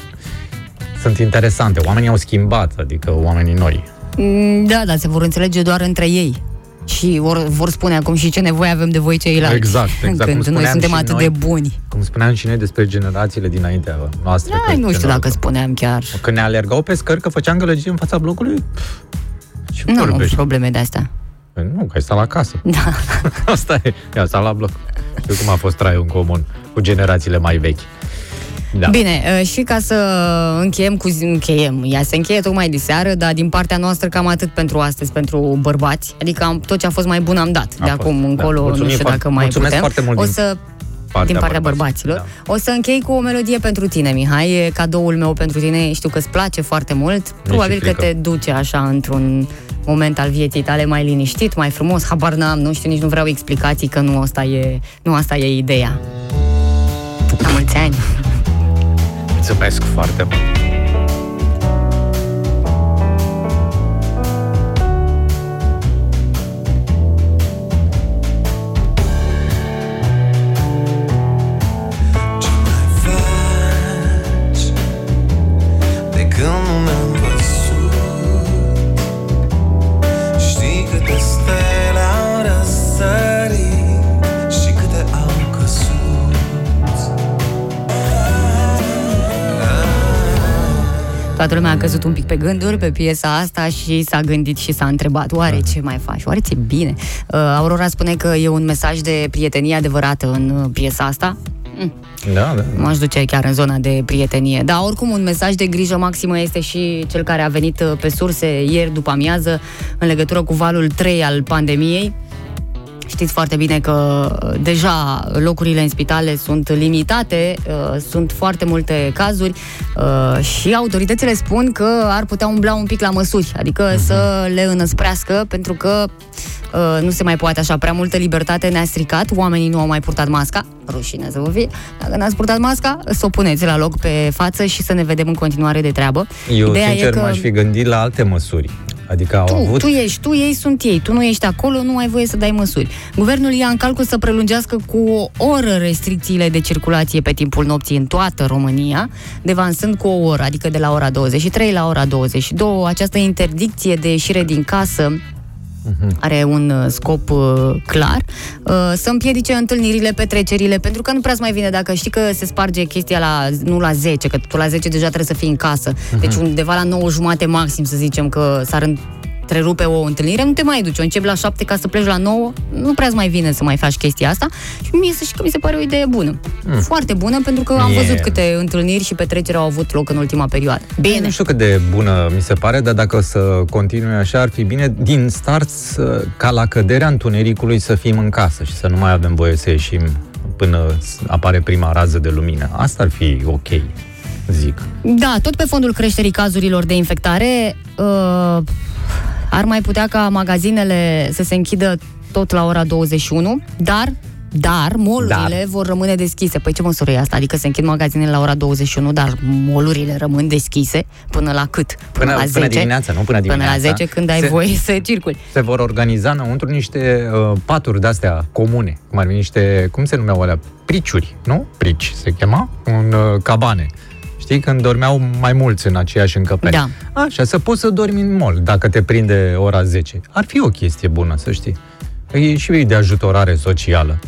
sunt interesante. Oamenii au schimbat, adică oamenii noi. Mm, Da, dar se vor înțelege doar între ei. Și vor, vor spune acum și ce nevoie avem de voi ceilalți. Exact, exact. Cum Când noi spuneam suntem și atât noi. de buni. Cum spuneam și noi despre generațiile dinaintea noastre. Ai, că nu știu genera- dacă spuneam chiar. Când ne alergau pe scări, că făceam gălăgie în fața blocului, pf, ce Nu, nu, vorbești? probleme de astea. Păi Nu, că ai stat la casă. Da. Asta e. Ia, stat la bloc. Știu cum a fost traiul în comun cu generațiile mai vechi. Da. Bine, uh, și ca să încheiem cu zi, încheiem, ea se încheie tocmai de seară, dar din partea noastră cam atât pentru astăzi, pentru bărbați. Adică am, tot ce a fost mai bun am dat. A de fost, acum da. încolo, Mulțumim nu știu foarte- dacă mai mulțumesc putem. foarte mult o din să partea din partea bărbaților, bărbaților. Da. O să închei cu o melodie pentru tine, Mihai. E cadoul meu pentru tine. Știu că îți place foarte mult. Probabil că frică. te duce așa într-un moment al vieții tale mai liniștit, mai frumos. Habar n-am, nu știu, nici nu vreau explicații că nu asta e, nu asta e ideea. La mulți ani! Mulțumesc foarte mult. De Toată lumea a căzut un pic pe gânduri pe piesa asta și s-a gândit și s-a întrebat oare ce mai faci, oare ți-e bine? Uh, Aurora spune că e un mesaj de prietenie adevărată în uh, piesa asta. Mm. Da, da. M-aș duce chiar în zona de prietenie. Dar oricum un mesaj de grijă maximă este și cel care a venit uh, pe surse ieri după amiază în legătură cu valul 3 al pandemiei. Știți foarte bine că uh, deja locurile în spitale sunt limitate, uh, sunt foarte multe cazuri uh, și autoritățile spun că ar putea umbla un pic la măsuri, adică să le înăsprească pentru că uh, nu se mai poate așa, prea multă libertate ne-a stricat, oamenii nu au mai purtat masca, rușine să vă fie, dacă n-ați purtat masca, să o puneți la loc pe față și să ne vedem în continuare de treabă. Eu, Ideea sincer, e că m-aș fi gândit la alte măsuri. Adică au tu, avut... tu ești, tu ei sunt ei, tu nu ești acolo, nu ai voie să dai măsuri. Guvernul ia în calcul să prelungească cu o oră restricțiile de circulație pe timpul nopții în toată România, devansând cu o oră, adică de la ora 23 la ora 22. Această interdicție de ieșire din casă are un uh, scop uh, clar, uh, să împiedice întâlnirile, petrecerile, pentru că nu prea mai vine dacă știi că se sparge chestia la, nu la 10, că tu la 10 deja trebuie să fii în casă. Deci undeva la 9 jumate maxim, să zicem că s-ar întrerupe o întâlnire, nu te mai duci. O începi la 7 ca să pleci la 9, nu prea mai vine să mai faci chestia asta. Și mie să știi că mi se pare o idee bună. Mm. Foarte bună, pentru că am Mie- văzut câte întâlniri și petreceri au avut loc în ultima perioadă. Bine. Nu știu cât de bună mi se pare, dar dacă o să continue așa, ar fi bine din start să, ca la căderea întunericului să fim în casă și să nu mai avem voie să ieșim până apare prima rază de lumină. Asta ar fi ok, zic. Da, tot pe fondul creșterii cazurilor de infectare, uh, ar mai putea ca magazinele să se închidă tot la ora 21, dar dar molurile Dar. vor rămâne deschise. Păi ce măsură e asta? Adică se închid magazinele la ora 21, dar molurile rămân deschise până la cât? Până, la până 10? dimineața, nu până dimineața. Până la 10 când ai se, voie să circuli. Se vor organiza înăuntru niște uh, paturi de-astea comune, cum ar fi niște, cum se numeau alea? Priciuri, nu? Prici se chema? Un uh, cabane. Știi, când dormeau mai mulți în aceeași încăpere. Da. Așa, să poți să dormi în mall dacă te prinde ora 10. Ar fi o chestie bună, să știi. E și de ajutorare socială.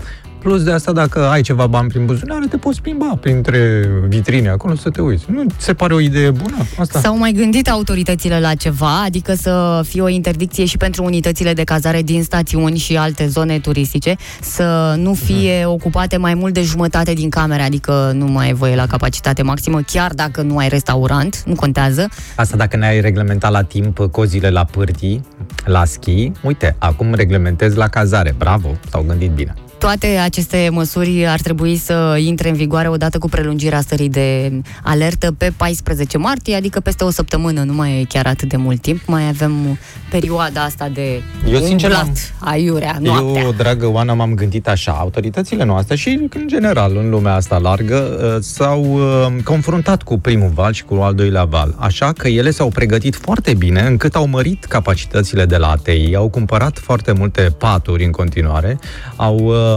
Plus de asta, dacă ai ceva bani prin buzunare, te poți plimba printre vitrine acolo să te uiți. Nu ți se pare o idee bună asta? S-au mai gândit autoritățile la ceva, adică să fie o interdicție și pentru unitățile de cazare din stațiuni și alte zone turistice, să nu fie ocupate mai mult de jumătate din camere, adică nu mai ai voie la capacitate maximă, chiar dacă nu ai restaurant, nu contează. Asta dacă ne-ai reglementat la timp cozile la pârtii, la schi, uite, acum reglementezi la cazare. Bravo, s-au gândit bine. Toate aceste măsuri ar trebui să intre în vigoare odată cu prelungirea stării de alertă pe 14 martie, adică peste o săptămână, nu mai e chiar atât de mult timp, mai avem perioada asta de Eu, sincer, umblat, am- aiurea, noaptea. Eu, dragă Oana, m-am gândit așa, autoritățile noastre și în general în lumea asta largă uh, s-au uh, confruntat cu primul val și cu al doilea val, așa că ele s-au pregătit foarte bine încât au mărit capacitățile de la ATI, au cumpărat foarte multe paturi în continuare, au uh,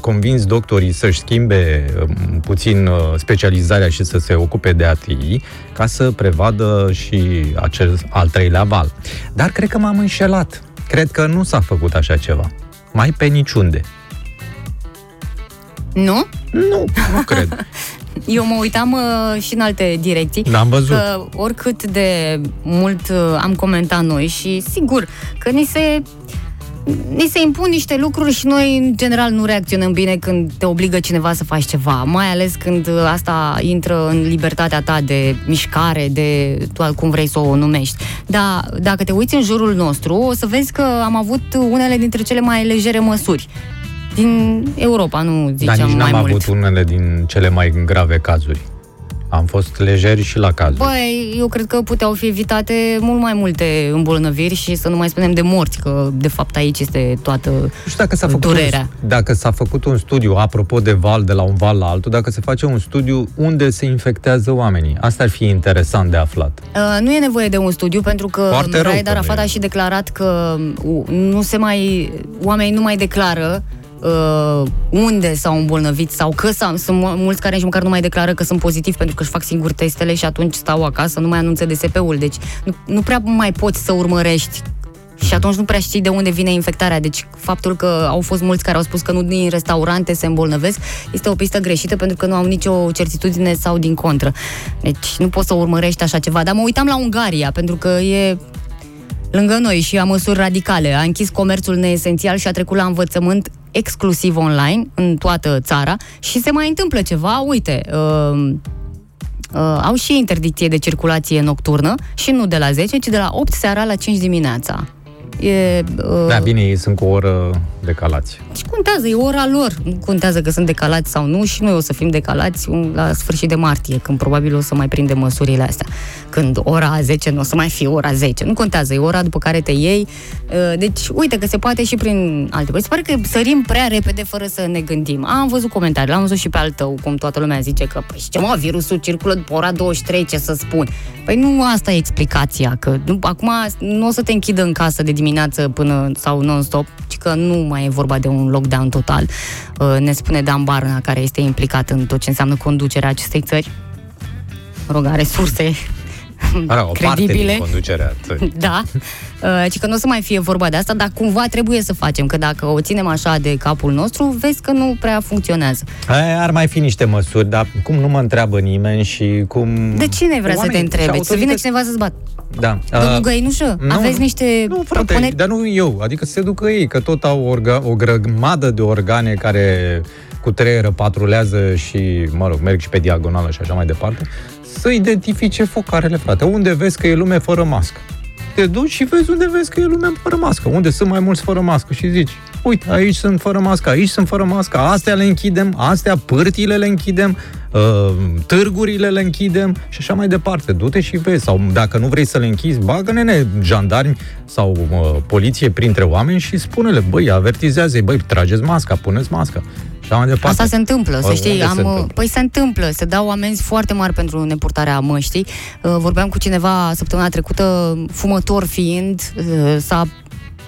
convins doctorii să-și schimbe uh, puțin uh, specializarea și să se ocupe de ATI ca să prevadă și acel al treilea val. Dar cred că m-am înșelat. Cred că nu s-a făcut așa ceva. Mai pe niciunde. Nu? Nu, nu cred. Eu mă uitam uh, și în alte direcții. N-am văzut. Că oricât de mult uh, am comentat noi și sigur că ni se ni se impun niște lucruri și noi, în general, nu reacționăm bine când te obligă cineva să faci ceva, mai ales când uh, asta intră în libertatea ta de mișcare, de tu cum vrei să o numești. Dar dacă te uiți în jurul nostru, o să vezi că am avut unele dintre cele mai legere măsuri din Europa, nu ziceam Dar nici mai n-am mult. avut unele din cele mai grave cazuri. Am fost lejeri și la cazuri. Băi, eu cred că puteau fi evitate mult mai multe îmbolnăviri și să nu mai spunem de morți, că de fapt aici este toată Nu știu dacă s-a făcut durerea. Un, dacă s-a făcut un studiu, apropo de val, de la un val la altul, dacă se face un studiu unde se infectează oamenii. Asta ar fi interesant de aflat. Uh, nu e nevoie de un studiu pentru că Foarte rău Raed că Arafat nu e. a și declarat că uh, nu se mai oamenii nu mai declară uh, unde s-au îmbolnăvit sau că s-au, sunt mu- mulți care nici măcar nu mai declară că sunt pozitivi pentru că își fac singur testele și atunci stau acasă, nu mai anunță DSP-ul. Deci nu, nu prea mai poți să urmărești și atunci nu prea știi de unde vine infectarea. Deci faptul că au fost mulți care au spus că nu din restaurante se îmbolnăvesc este o pistă greșită pentru că nu au nicio certitudine sau din contră. Deci nu poți să urmărești așa ceva. Dar mă uitam la Ungaria pentru că e lângă noi și a măsuri radicale. A închis comerțul neesențial și a trecut la învățământ exclusiv online în toată țara și se mai întâmplă ceva. Uite, uh, uh, au și interdicție de circulație nocturnă și nu de la 10, ci de la 8 seara la 5 dimineața. E, uh, Da, bine, ei sunt cu o oră decalați. și contează, e ora lor. Nu contează că sunt decalați sau nu și noi o să fim decalați un- la sfârșit de martie, când probabil o să mai prindem măsurile astea. Când ora 10 nu o să mai fie ora 10. Nu contează, e ora după care te iei. Uh, Deci, uite că se poate și prin alte părți. Se pare că sărim prea repede fără să ne gândim. Am văzut comentarii, l-am văzut și pe al tău, cum toată lumea zice că, păi, ce mă, virusul circulă după ora 23, ce să spun. Păi nu asta e explicația, că nu, acum nu o să te închidă în casă de dimineață până sau non-stop, ci că nu mai e vorba de un lockdown total. Uh, Ne spune Dan Barna, care este implicat în tot ce înseamnă conducerea acestei țări. Mă rog, are surse Are o parte credibile. din conducerea țării. Da, uh, ci că nu o să mai fie vorba de asta, dar cumva trebuie să facem, că dacă o ținem așa de capul nostru, vezi că nu prea funcționează. Aia Ar mai fi niște măsuri, dar cum nu mă întreabă nimeni și cum... De cine vrea să te Oamenii și întrebe? Să vină autorități- cineva să-ți bat. Da. Domnul Uh, Găinușă, nu, aveți nu. niște Nu, frate, propuneri? dar nu eu. Adică să se ducă ei, că tot au orga, o grămadă de organe care cu treieră patrulează și, mă rog, merg și pe diagonală și așa mai departe, să identifice focarele, frate. Unde vezi că e lume fără mască? Te duci și vezi unde vezi că e lume fără mască. Unde sunt mai mulți fără mască și zici, uite, aici sunt fără mască, aici sunt fără mască, astea le închidem, astea pârtile le închidem, uh, târgurile le închidem și așa mai departe. Du-te și vezi. Sau dacă nu vrei să le închizi, bagă-ne jandarmi sau uh, poliție printre oameni și spune-le, băi, avertizează-i, băi, trageți masca, puneți masca. Și așa mai departe. Asta se întâmplă, să Unde știi. se Am, întâmplă? păi se întâmplă, se dau amenzi foarte mari pentru nepurtarea măștii. Uh, Vorbeam cu cineva săptămâna trecută, fumător fiind, uh, s-a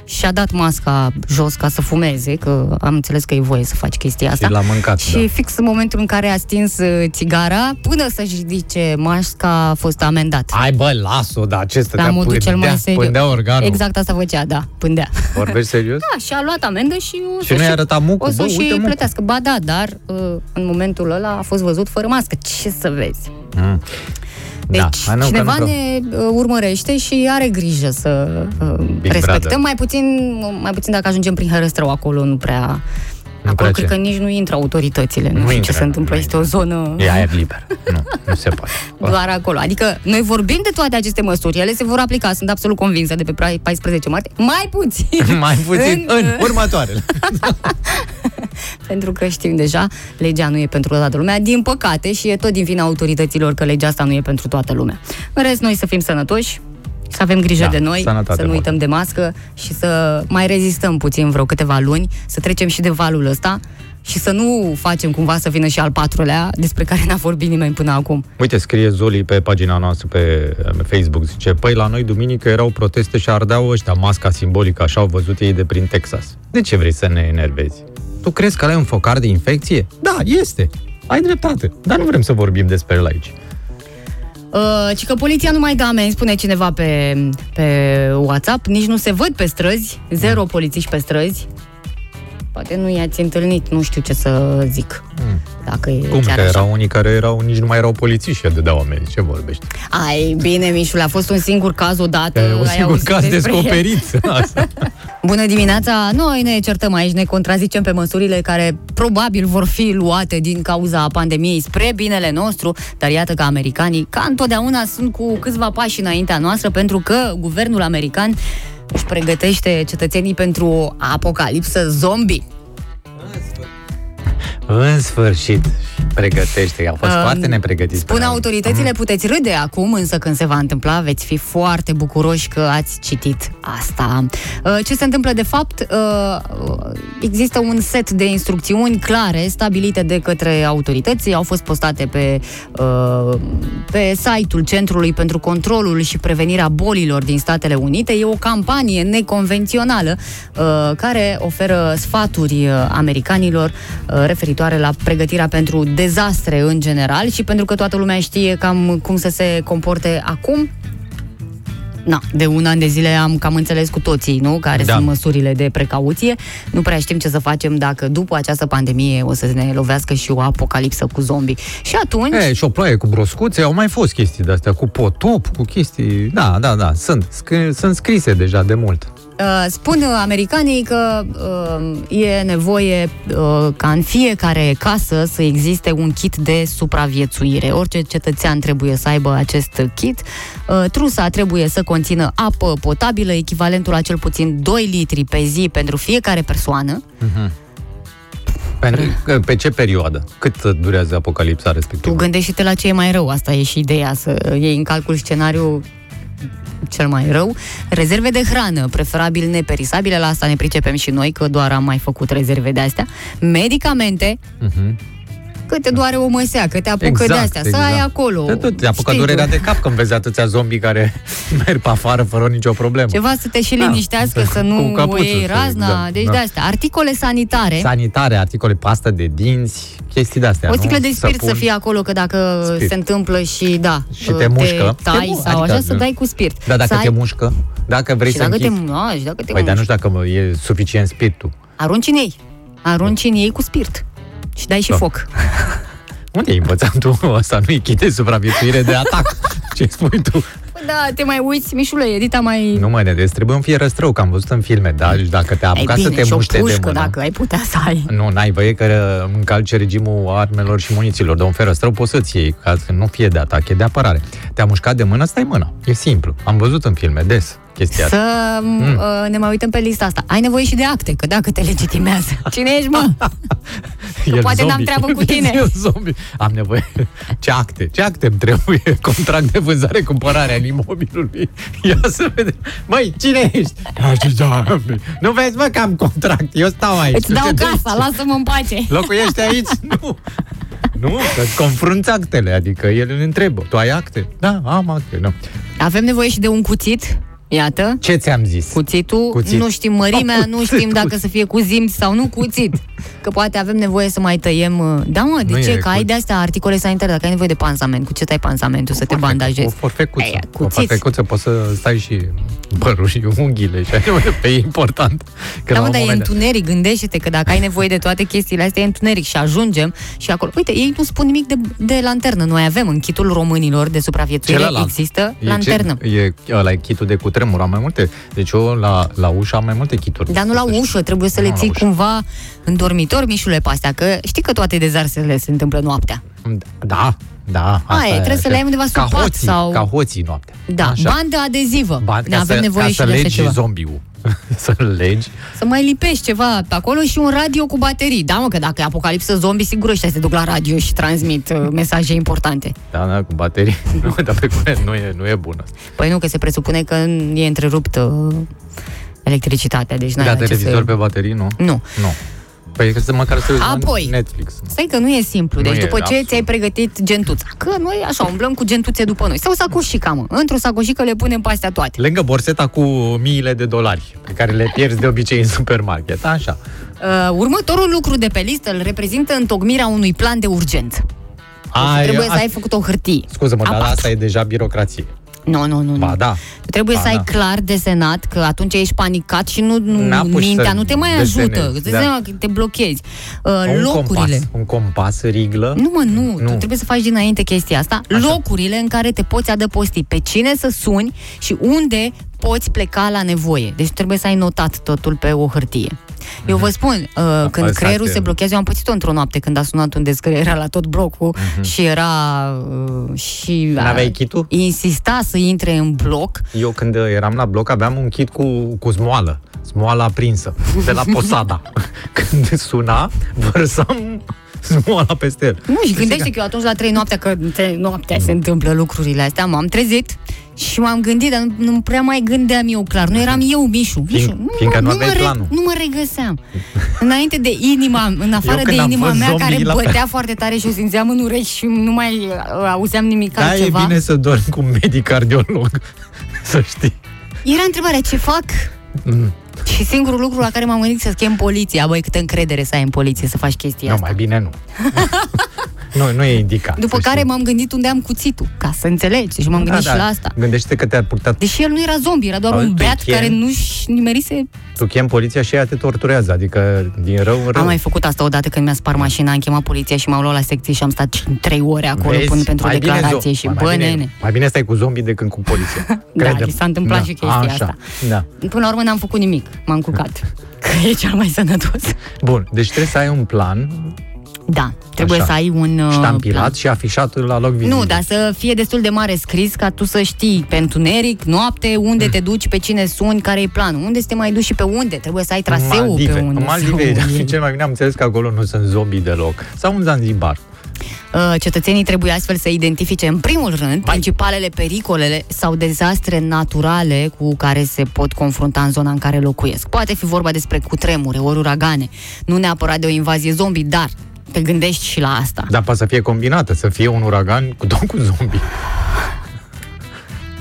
și-a dat masca jos ca să fumeze, că am înțeles că e voie să faci chestia asta. Și l-a mâncat, Și da. fix în momentul în care a stins uh, țigara, până să-și ridice masca, a fost amendat. Hai bă, las-o, dar ce La stătea modul cel mai pândea, serios. pândea organul. Exact asta făcea, da, pândea. Vorbești serios? Da, și a luat amendă și o Și să nu-i arăta mucul, O să bă, și uite mucul. plătească. Ba da, dar uh, în momentul ăla a fost văzut fără mască. Ce să vezi? Mm. Deci da. Hai, nu, că cineva nu, că- ne uh, urmărește și are grijă să uh, respectăm. brother. Mai puțin, mai puțin dacă ajungem prin Hărăstrău, acolo nu prea... Nu acolo prea cred ce? că nici nu intră autoritățile. Nu, Nu știu intră, ce se întâmplă. nu Este o zonă E aer liber. Nu, nu se poate. doar acolo. Adică noi vorbim de toate aceste măsuri. Ele se vor aplica, sunt absolut convinsă, de pe 14 martie. Mai puțin. Mai puțin în, În- următoarele. pentru că știm deja, legea nu e pentru toată lumea, din păcate, și e tot din vina autorităților că legea asta nu e pentru toată lumea. În rest, noi să fim sănătoși, să avem grijă Da, de noi, sănătate să nu mult. uităm de mască și să mai rezistăm puțin vreo câteva luni, să trecem și de valul ăsta și să nu facem cumva să vină și al patrulea, despre care n-a vorbit nimeni până acum. Uite, scrie Zoli pe pagina noastră pe uh, Facebook, zice, păi la noi duminică erau proteste și ardeau ăștia masca simbolică, așa au văzut ei de prin Texas. De ce vrei să ne enervezi? Tu crezi că ăla e un focar de infecție? Da, este. Ai dreptate, dar nu vrem să vorbim despre el aici. Uh, ci că poliția nu mai dă amenzi, spune cineva pe, pe WhatsApp, nici nu se văd pe străzi, zero polițiști pe străzi. Poate nu i-ați întâlnit, nu știu ce să zic. Dacă e Cum? chiar Că așa. erau unii care erau, nici nu mai erau polițiști și dădeau amenzi. Ce vorbești? Ai, bine, Mișule, a fost un singur caz odată. E un ai singur auzit caz despre el. descoperit. Asta. Bună dimineața! Noi ne certăm aici, ne contrazicem pe măsurile care probabil vor fi luate din cauza pandemiei spre binele nostru, dar iată că americanii, ca întotdeauna, sunt cu câțiva pași înaintea noastră pentru că guvernul american își pregătește cetățenii pentru o apocalipsă zombie. În sfârșit, pregătește. Au fost Um, foarte nepregătiți. Spun până- autoritățile, puteți râde acum, însă când se va întâmpla, veți fi foarte bucuroși că ați citit asta. Uh, Ce se întâmplă de fapt? Uh, Există un set de instrucțiuni clare stabilite de către autorități, au fost postate pe, uh, pe site-ul Centrului pentru Controlul și Prevenirea Bolilor din Statele Unite. E o campanie neconvențională uh, care oferă sfaturi uh, americanilor uh, referitoare la pregătirea pentru dezastre în general și pentru că toată lumea știe cam cum să se comporte acum, Na, de un an de zile am cam înțeles cu toții, nu? Care Da. sunt măsurile de precauție. Nu prea știm ce să facem dacă după această pandemie o să ne lovească și o apocalipsă cu zombii. Și atunci... E, și o ploaie cu broscuțe, au mai fost chestii de-astea, cu potop, cu chestii... Da, da, da, sunt. Sc- sunt scrise deja de mult. Uh, spun uh, americanii că uh, e nevoie uh, ca în fiecare casă să existe un kit de supraviețuire. Orice cetățean trebuie să aibă acest kit. Uh, trusa trebuie să conțină apă potabilă, echivalentul la cel puțin 2 litri pe zi pentru fiecare persoană. Pentru, pe ce perioadă? Cât durează apocalipsa respectivă? Tu gândește-te la ce e mai rău, asta e și ideea, să iei în calcul scenariul cel mai rău. Rezerve de hrană, preferabil neperisabile, la asta ne pricepem și noi, că doar am mai făcut rezerve de astea. Medicamente, Mhm. Că te doare o măsea, că te apucă Exact, de astea, să exact. ai acolo. Te, tot, te apucă știi tu, durerea de cap când vezi atâția zombii care merg pe afară fără nicio problemă. Ceva să te și Da. liniștească, să Cu nu căpuțul, iei să- razna, da, deci da. de astea. Articole sanitare, Sanitare, articole, pastă de dinți, chestii de-astea, o nu? sticlă de spirit Săpun. să fie acolo, că dacă Spirit. se întâmplă și da, Și te mușcă. tai Te mu- sau adică- așa, să dai cu spirit. Da, dacă să te ai- mușcă, dacă vrei și să dacă te, închizi... a, și dacă te Păi, dar nu mușcă. știu dacă e suficient spiritul. Arunci în ei. Arunci în ei cu spirit. Și dai și Da. foc. Unde ai învățat tu asta? Nu e chit de supraviețuire de atac. Ce spui tu? Da, te mai uiți, Mișule, Edita mai... Nu mă nedezi, trebuie un fie răstrău, că am văzut în filme, da? Și dacă te Ai apuca să bine, te și o muște de pușcă, mână... dacă ai putea să ai. Nu, n-ai voie că încalce regimul armelor și muniților. De un ferăstrău poți să-ți iei, ca să nu fie de atac, e de apărare. Te-a mușcat de mână, stai mâna. E simplu. Am văzut în filme, des, chestia asta. Să Mm. uh, ne mai uităm pe lista asta. Ai nevoie și de acte, că dacă te legitimează. Cine ești, mă? El poate n-am zombie. treabă cu tine. Eu zombie. Am nevoie. Ce acte? Ce acte îmi trebuie? Contract de vânzare, cumpărare al imobilului. Ia să vedem. Măi, cine ești? Așa, doamne. Nu vezi, mă, că am contract. Eu stau aici. Îți Tu dau te casa, duci. lasă-mă în pace. Locuiești aici? Nu. Nu, că confrunți actele, adică el îl întrebă. Tu ai acte? Da, am acte. Nu. Avem nevoie și de un cuțit. Iată. Ce ți-am zis? Cuțitul, Cuțit. nu știm mărimea, Oh, nu cuțit, știm dacă cuțit. să fie cu zimți sau nu cuțit. Că poate avem nevoie să mai tăiem... uh, Da, mă, de Nu ce? e Că ai cuțit. de astea articole sanitare, dacă ai nevoie de pansament, cu ce tai pansamentul? Să te O bandajezi. forfecuță. Aia, O cuțiți. forfecuță poți să stai și părul și unghiile și așa mai departe. E important. Că Da, la mă, un dar e moment dat- întuneric, gândește-te că dacă ai nevoie de toate chestiile astea, e întuneric și ajungem și acolo. Uite, ei nu spun nimic de, de lanternă. Noi avem în kitul românilor de supraviețuire, Celălalt. există E lanternă. Ce, e ăla e kitul de cutremur, am mai multe. Deci eu la, la ușă am mai multe kituri. Dar nu la ușă, trebuie să Nu le la ții ușă. cumva în dormitor, mișule, pe astea, că știi că toate dezarsele se întâmplă noaptea. Da, da. asta Aia, trebuie să așa. le ai undeva sub ca pat hoții, sau- Ca hoții noaptea. Da, Așa. bandă adezivă. Ba, ne ca avem să, nevoie ca și să de așa legi ceva. zombiul. să-l legi. Să mai lipești ceva pe acolo și un radio cu baterii. Da, mă, că dacă e apocalipsă zombie, sigur ăștia se duc la radio și transmit uh, mesaje importante. Da, da, cu baterii. nu, dar pe curent nu e, nu e bună. Păi nu, că se presupune că e întrerupt uh, electricitatea, deci n-ai Da, la ce televizor să... pe baterii, nu? Nu. Nu. Păi că să măcar să uiți la Apoi. Netflix. Stai că nu e simplu. Nu Deci e, după ce absolut. ți-ai pregătit gentuța, că noi așa umblăm cu gentuțe după noi. Sau sacoșica, mă. Într-o sacoșică le punem pe astea toate. Lângă borseta cu miile de dolari, pe care le pierzi de obicei în supermarket, așa. Uh, următorul lucru de pe listă îl reprezintă întocmirea unui plan de urgență. Ai, Trebuie a- să ai făcut o hârtie. Scuză-mă, dar A4. asta e deja birocrație. Nu, nu, nu. nu. Ba da. Tu trebuie Ba să ai da. clar desenat, că atunci ești panicat și nu, nu N-apuci mintea să nu te mai desenezi, ajută. Îți da. dai seama că te blochezi. Uh, un locurile. compas, un compas riglă. Nu, mă, nu. Nu. Tu trebuie să faci dinainte chestia asta. Așa. Locurile în care te poți adăposti. Pe cine să suni și unde poți pleca la nevoie. Deci trebuie să ai notat totul pe o hârtie. Eu vă spun, uh, când asta creierul e. se blochează, eu am pățit-o într-o noapte când a sunat un că era la tot blocul și era uh, și Mhm. N-aveai kitul? insista să intre în bloc. Eu când eram la bloc aveam un kit cu, cu smoală. Smoala aprinsă. De la Posada. când suna, vărsam smoala peste el. Nu, și gândește că eu atunci la trei noaptea, că între noaptea se întâmplă lucrurile astea, m-am trezit și m-am gândit, dar nu, nu prea mai gândeam eu clar. Nu eram eu, Mișu. Mișu nu, fiindcă nu mă, aveai mă planul. nu mă regăseam. Înainte de inima, în afară când de am inima fost mea care zombie la- bătea foarte tare și o simțeam în urechi și nu mai uh, auzeam nimic Da, e altceva. bine să dormi cu un medic cardiolog. să știi. Era întrebarea, ce fac? Mm. Și singurul lucru la care m-am gândit să chem poliția. Băi, câtă încredere să ai în poliție să faci chestia Nu, asta. mai bine nu. nu, nu e indicat. După să care știi. m-am gândit unde am cuțitul, ca să înțelegi. Și m-am Da, gândit da. și la asta. Gândește că te-a purtat Deși el nu era zombie, era doar Auzi, un tu beat chem- care nu-și nimerise... Tu chem poliția și ea te torturează, adică din rău în rău. Am mai făcut asta odată când mi-a spart mașina, am chemat poliția și m-au luat la secție și am stat trei ore acolo Vezi? până pentru Mai bine declarație zo- și mai bă, bine, nene. Mai bine stai cu zombie decât cu poliția. Da, Crede-mă. și s-a întâmplat și chestia așa. asta. Da. Până la urmă n-am făcut nimic, m-am culcat. Că e cel mai sănătos. Bun, deci trebuie să ai un plan Da, trebuie Așa. să ai un uh, ștampilat plan. și afișat la loc vizibil. Nu, dar să fie destul de mare scris ca tu să știi pe întuneric, noapte, unde Mm. te duci, pe cine suni, care e planul, unde să te mai duci și pe unde. Trebuie să ai traseul Maldive. pe unde În Maldive, să și cel mai bine am înțeles că acolo nu sunt zombie deloc. Sau un Zanzibar. Uh, Cetățenii trebuie astfel să identifice în primul rând principalele pericolele sau dezastre naturale cu care se pot confrunta în zona în care locuiesc. Poate fi vorba despre cutremure, ori uragane, nu neapărat de o invazie zombie, dar te gândești și la asta. Dar poate să fie combinată, să fie un uragan cu tot cu zombie.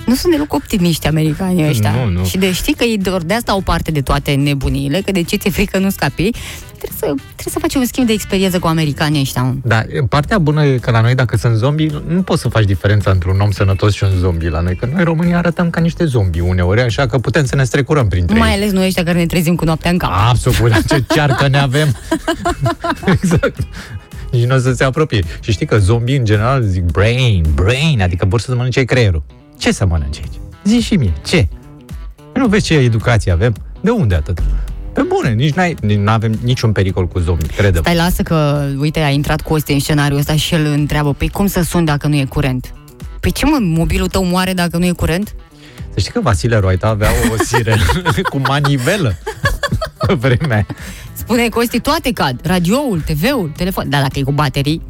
Nu sunt deloc optimiști americanii ăștia. Nu, nu. Și de știi că ei doar de asta au parte de toate nebuniile, că de ce ți-e frică nu scapi. Trebuie să, trebuie să faci un schimb de experiență cu americanii ăștia. mă. Dar partea bună e că la noi, dacă sunt zombie, nu poți să faci diferența între un om sănătos și un zombie la noi. Că noi românii arătăm ca niște zombie uneori, așa că putem să ne strecurăm printre Mai ei. ales noi ăștia care ne trezim cu noaptea în cap. Absolut, ce cearcă ne avem. exact. Nici nu o să se apropie. Și știi că zombie în general zic brain, brain, adică vor să mănânce creierul. Ce să mănânce aici? Zi și mie, ce? Nu vezi ce educație avem? De unde atât? Pe bune, nici n-ai, nu avem niciun pericol cu zombie, crede Stai, lasă că, uite, a intrat Costi în scenariul ăsta și el întreabă, păi cum să sun dacă nu e curent? Păi ce mă, mobilul tău moare dacă nu e curent? Să știi că Vasile Roita avea o sirenă cu manivelă pe vremea aia. Spune Costi, toate cad, radioul, TV-ul, telefon, dar dacă e cu baterii,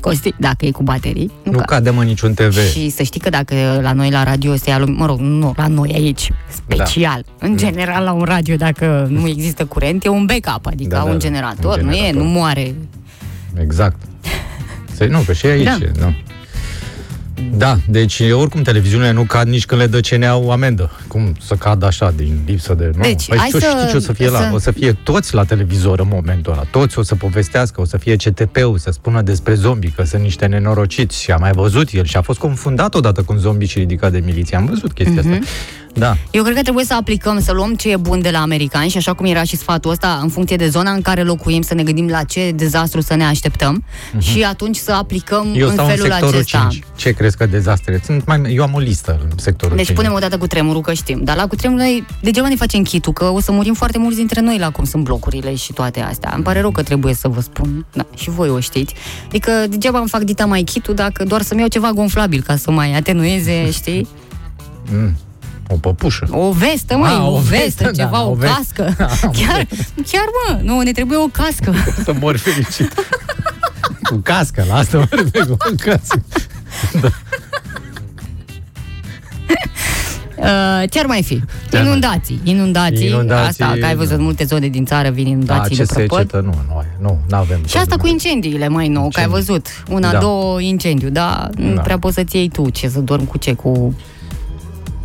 Costi, dacă e cu baterii, nu, Nu cad. cade mă niciun TV. Și să știi că dacă la noi la radio se ia, lume- mă rog, nu la noi aici, special, Da. în general la un radio, dacă nu există curent, e un backup, adică Da, da, da, un da, generator, un nu e, generator. nu moare. Exact. Să, nu, că și aici, Da. da. nu. Da, deci oricum televiziunile nu cad nici când le dă CNA-ul amendă. Cum să cadă așa, din lipsă de... Nu. Deci, păi hai ce, să- știi ce o să fie să- la? O să fie toți la televizor în momentul ăla. Toți o să povestească, o să fie CTP-ul, să spună despre zombi, că sunt niște nenorociți. Și a mai văzut el și a fost confundat odată cu un zombie și ridicat de miliție. Am văzut chestia Mhm. asta. Da. Eu cred că trebuie să aplicăm, să luăm ce e bun de la americani și așa cum era și sfatul ăsta, în funcție de zona în care locuim, să ne gândim la ce dezastru să ne așteptăm și atunci să aplicăm Mhm. Eu în stau în felul sectorul acesta. 5. Ce crezi că dezastre? Sunt mai, eu am o listă în sectorul Deci 5. punem o dată cu tremurul, că știm. Dar la cu tremurul noi degeaba ne facem chitul, că o să murim foarte mulți dintre noi la cum sunt blocurile și toate astea. Îmi pare rău că trebuie să vă spun. Da, și voi o știți. Adică degeaba îmi fac dita mai chitul dacă doar să-mi iau ceva gonflabil ca să mai atenueze, știi? Mm. O păpușă. O vestă, măi, Ah, o, o vestă, vestă, ceva, da, o, o vestă. cască. Am chiar, chiar, mă, nu, ne trebuie o cască. Să mor fericit. Cu cască, la asta mă refer, cu cască. Uh, ce ar mai fi? Ce-ar mai Inundații. Inundații. Inundații, Asta, că ai văzut da. multe zone din țară vin Da, inundații ce de prăpăd. secetă, nu, nu, nu, nu avem. Și asta cu incendiile mai nou, că ai văzut. Una, Da. două incendiu, da? Nu Da. prea poți să-ți iei tu ce să dormi cu ce, cu...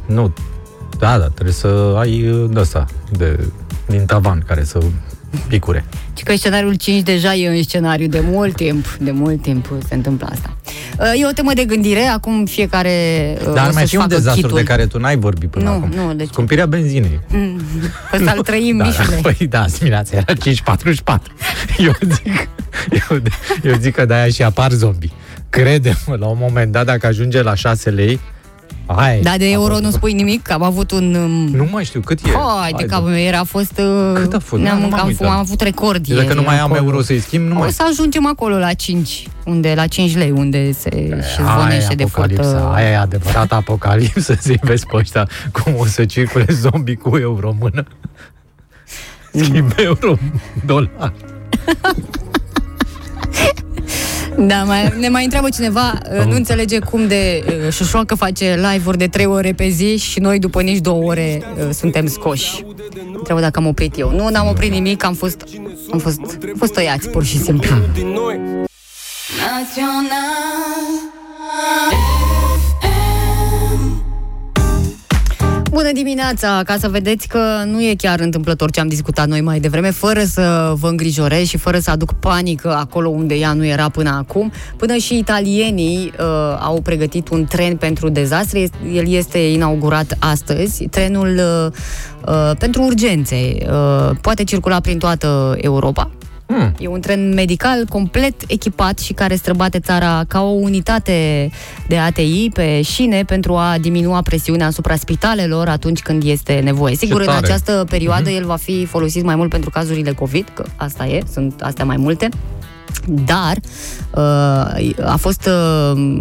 Nu, da, da, trebuie să ai uh, de ăsta, de, din tavan, care să picure. Și că scenariul 5 deja e în scenariu de mult timp, de mult timp se întâmplă asta. Uh, E o temă de gândire, acum fiecare uh, Dar o ar mai să-și fi un facă dezastru chitul. de care tu n-ai vorbit până Nu, acum. nu, deci- Scumpirea benzinei. Mm, Ăsta îl trăim, da, Mișule. da, păi da, dimineața era 5.44. Eu zic, eu, eu zic că de-aia și apar zombi. Crede-mă, la un moment dat, dacă ajunge la 6 lei, hai. Da, de euro nu spui nimic, că am avut un... um, Nu mai știu cât e. Hai, de capul meu, era a fost... uh, Cât a fost? Ne-am, Nu, nu m-am am, uitat. am avut record Deci dacă ieri nu mai am acolo. euro să-i schimb, nu O mai... să ajungem acolo la 5, unde, la 5 lei, unde se și zvonește de apocalipsa, foarte... aia e adevărat apocalipsă, să-i vezi pe ăștia cum o să circule zombie cu euro în mână. Schimb euro, dolar. Da, mai, ne mai întreabă cineva, uh, nu înțelege cum de uh, Șoșoacă face live-uri de 3 ore pe zi și noi după nici 2 ore uh, suntem scoși. Întreabă dacă am oprit eu. Nu, n-am oprit nimic, am fost, am fost, am fost tăiați, pur și simplu. Bună dimineața! Ca să vedeți că nu e chiar întâmplător ce am discutat noi mai devreme, fără să vă îngrijorez și fără să aduc panică acolo unde ea nu era până acum. Până și italienii uh, au pregătit un tren pentru dezastre. Este- El este inaugurat astăzi. Trenul uh, uh, pentru urgențe uh, poate circula prin toată Europa. Hmm. E un tren medical complet echipat și care străbate țara ca o unitate de ATI pe șine pentru a diminua presiunea asupra spitalelor atunci când este nevoie. Sigur, în tare. Mhm. această perioadă el va fi folosit mai mult pentru cazurile COVID, că asta e, sunt astea mai multe, dar uh, a fost uh,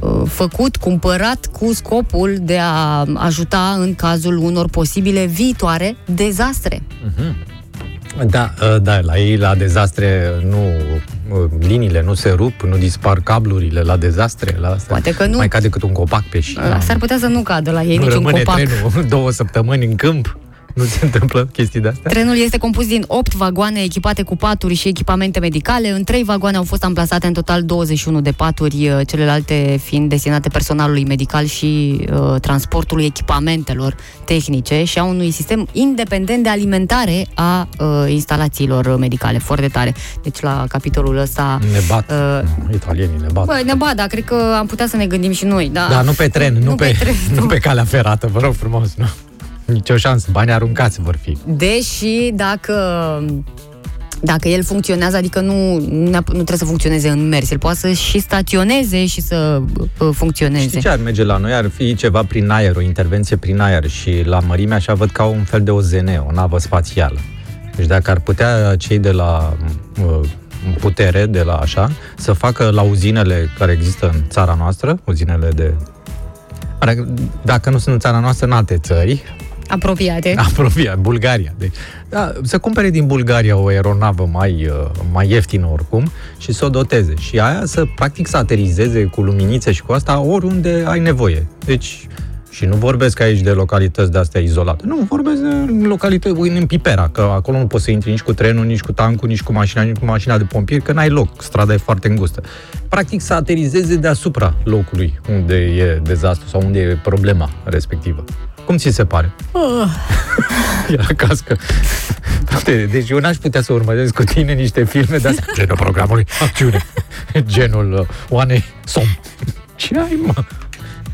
uh, făcut, cumpărat cu scopul de a ajuta în cazul unor posibile viitoare dezastre. Da, uh, da, la ei, la dezastre, nu, uh, liniile nu se rup, nu dispar cablurile la dezastre, la asta. Poate că nu. Mai cade cât un copac pe șine. Uh, S-ar putea să nu cadă la ei nu niciun rămâne copac. trenul două săptămâni în câmp. Nu se întâmplă chestii de astea? Trenul este compus din 8 vagoane echipate cu paturi și echipamente medicale. În 3 vagoane au fost amplasate în total 21 de paturi, uh, celelalte fiind destinate personalului medical și uh, transportului echipamentelor tehnice și a unui sistem independent de alimentare a uh, instalațiilor medicale. Foarte tare. Deci la capitolul ăsta... Ne bat. Uh, Italienii ne bat. Bă, ne bat, dar cred că am putea să ne gândim și noi. Da, Da, nu pe tren, nu, Nu pe, pe tren, nu pe calea ferată, vă rog frumos, nu. Nici o șansă, bani aruncați vor fi. Deși dacă dacă el funcționează, adică nu, nu, nu trebuie să funcționeze în mers, el poate să și staționeze și să uh, funcționeze. Știi ce ar merge la noi? Ar fi ceva prin aer, o intervenție prin aer și la mărime așa văd ca un fel de OZN, o navă spațială. Deci dacă ar putea cei de la uh, putere, de la așa, să facă la uzinele care există în țara noastră, uzinele de... Are- Dacă nu sunt în țara noastră, în alte țări, Apropiate. Apropia, Bulgaria. Deci, da, să cumpere din Bulgaria o aeronavă mai, uh, mai ieftină oricum și să o doteze. Și aia să, practic, să aterizeze cu luminițe și cu asta oriunde ai nevoie. Deci, și nu vorbesc aici de localități de astea izolate. Nu, vorbesc de localități în Pipera, că acolo nu poți să intri nici cu trenul, nici cu tancul, nici cu mașina, nici cu mașina de pompieri, că n-ai loc, strada e foarte îngustă. Practic să aterizeze deasupra locului unde e dezastru sau unde e problema respectivă. Cum ți se pare? Uh, Era cască. Uite, Deci eu n-aș putea să urmăresc cu tine niște filme de astea. Genul programului, acțiune. Genul uh, Oanei Som. Ce ai, mă?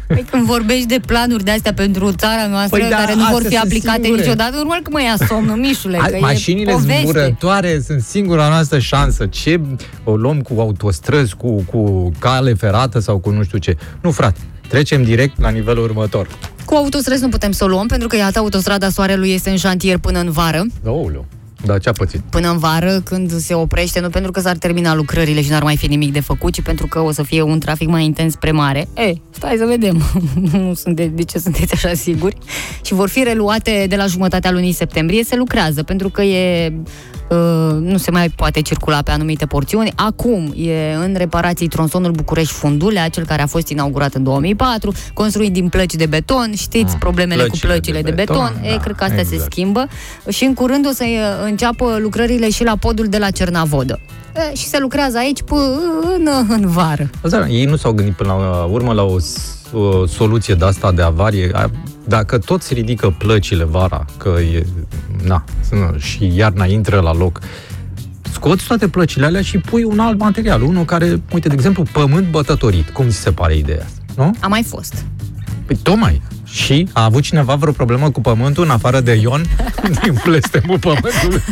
păi când vorbești de planuri de astea pentru țara noastră, Păi da, care nu vor astea fi sunt aplicate singure. niciodată, normal că mă ia somnul, Mișule, că Hai, mașinile e poveste. zburătoare sunt singura noastră șansă. Ce o luăm cu autostrăzi, cu, cu cale ferată sau cu nu știu ce? Nu, frate. Trecem direct la nivelul următor. Cu autostrăzi nu putem să o luăm, pentru că, iată, autostrada Soarelui este în șantier până în vară. Ouleu. Dar ce a pățit? Până în vară, când se oprește, nu pentru că s-ar termina lucrările și n-ar mai fi nimic de făcut, ci pentru că o să fie un trafic mai intens spre mare. E, Hai să vedem. nu sunt de, de ce sunteți așa siguri. Și vor fi reluate de la jumătatea lunii septembrie. Se lucrează, pentru că e uh, nu se mai poate circula pe anumite porțiuni. Acum e în reparații tronsonul București-Fundulea, cel care a fost inaugurat în 2004, construit din plăci de beton. Știți Ah, problemele plăcile cu plăcile de, de beton. beton, e, da, cred că astea se exact. schimbă. Și în curând o să uh, înceapă lucrările și la podul de la Cernavodă. E, și se lucrează aici până în vară. Da, ei nu s-au gândit până la urmă la o, s- o soluție de asta de avarie. A- Dacă tot se ridică plăcile vara, că e, na, și iarna intră la loc, scoți toate plăcile alea și pui un alt material, unul care, uite, de exemplu, pământ bătătorit. Cum ți se pare ideea asta? Nu? A mai fost. Păi tocmai. Și a avut cineva vreo problemă cu pământul în afară de Ion din blestemul pământului?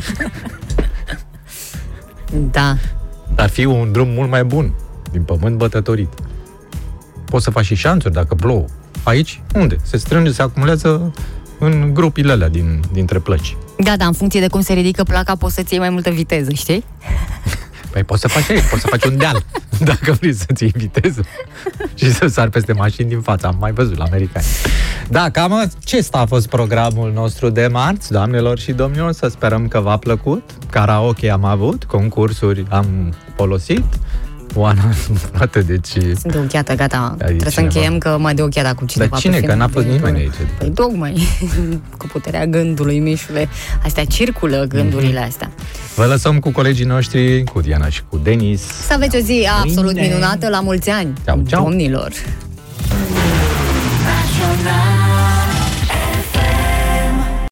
Da. Ar fi un drum mult mai bun din pământ bătătorit. Poți să faci și șanțuri dacă plouă. Aici, unde? Se strânge, se acumulează în grupile alea din, dintre plăci. Da, da, în funcție de cum se ridică placa, poți să-ți iei mai multă viteză, știi? Păi poți să faci aici, poți să faci un deal, dacă vrei să-ți iei viteză și să sari peste mașini din față. Am mai văzut la americani. Da, cam acesta a fost programul nostru de marți, doamnelor și domnilor. Să sperăm că v-a plăcut. Karaoke am avut, concursuri am folosit. Oana, frate, deci... Sunt deocheată, gata. Trebuie să cineva. încheiem că mă deocheat cu cineva. Dar cine? pe Că n-a fost filmul de- nimeni aici. Păi tocmai, cu puterea gândului, Mișule. Astea circulă gândurile Mhm. astea. Vă lăsăm cu colegii noștri, cu Diana și cu Denis. Să aveți o zi absolut Mâine. minunată, la mulți ani, Ceau, ceau. domnilor! Național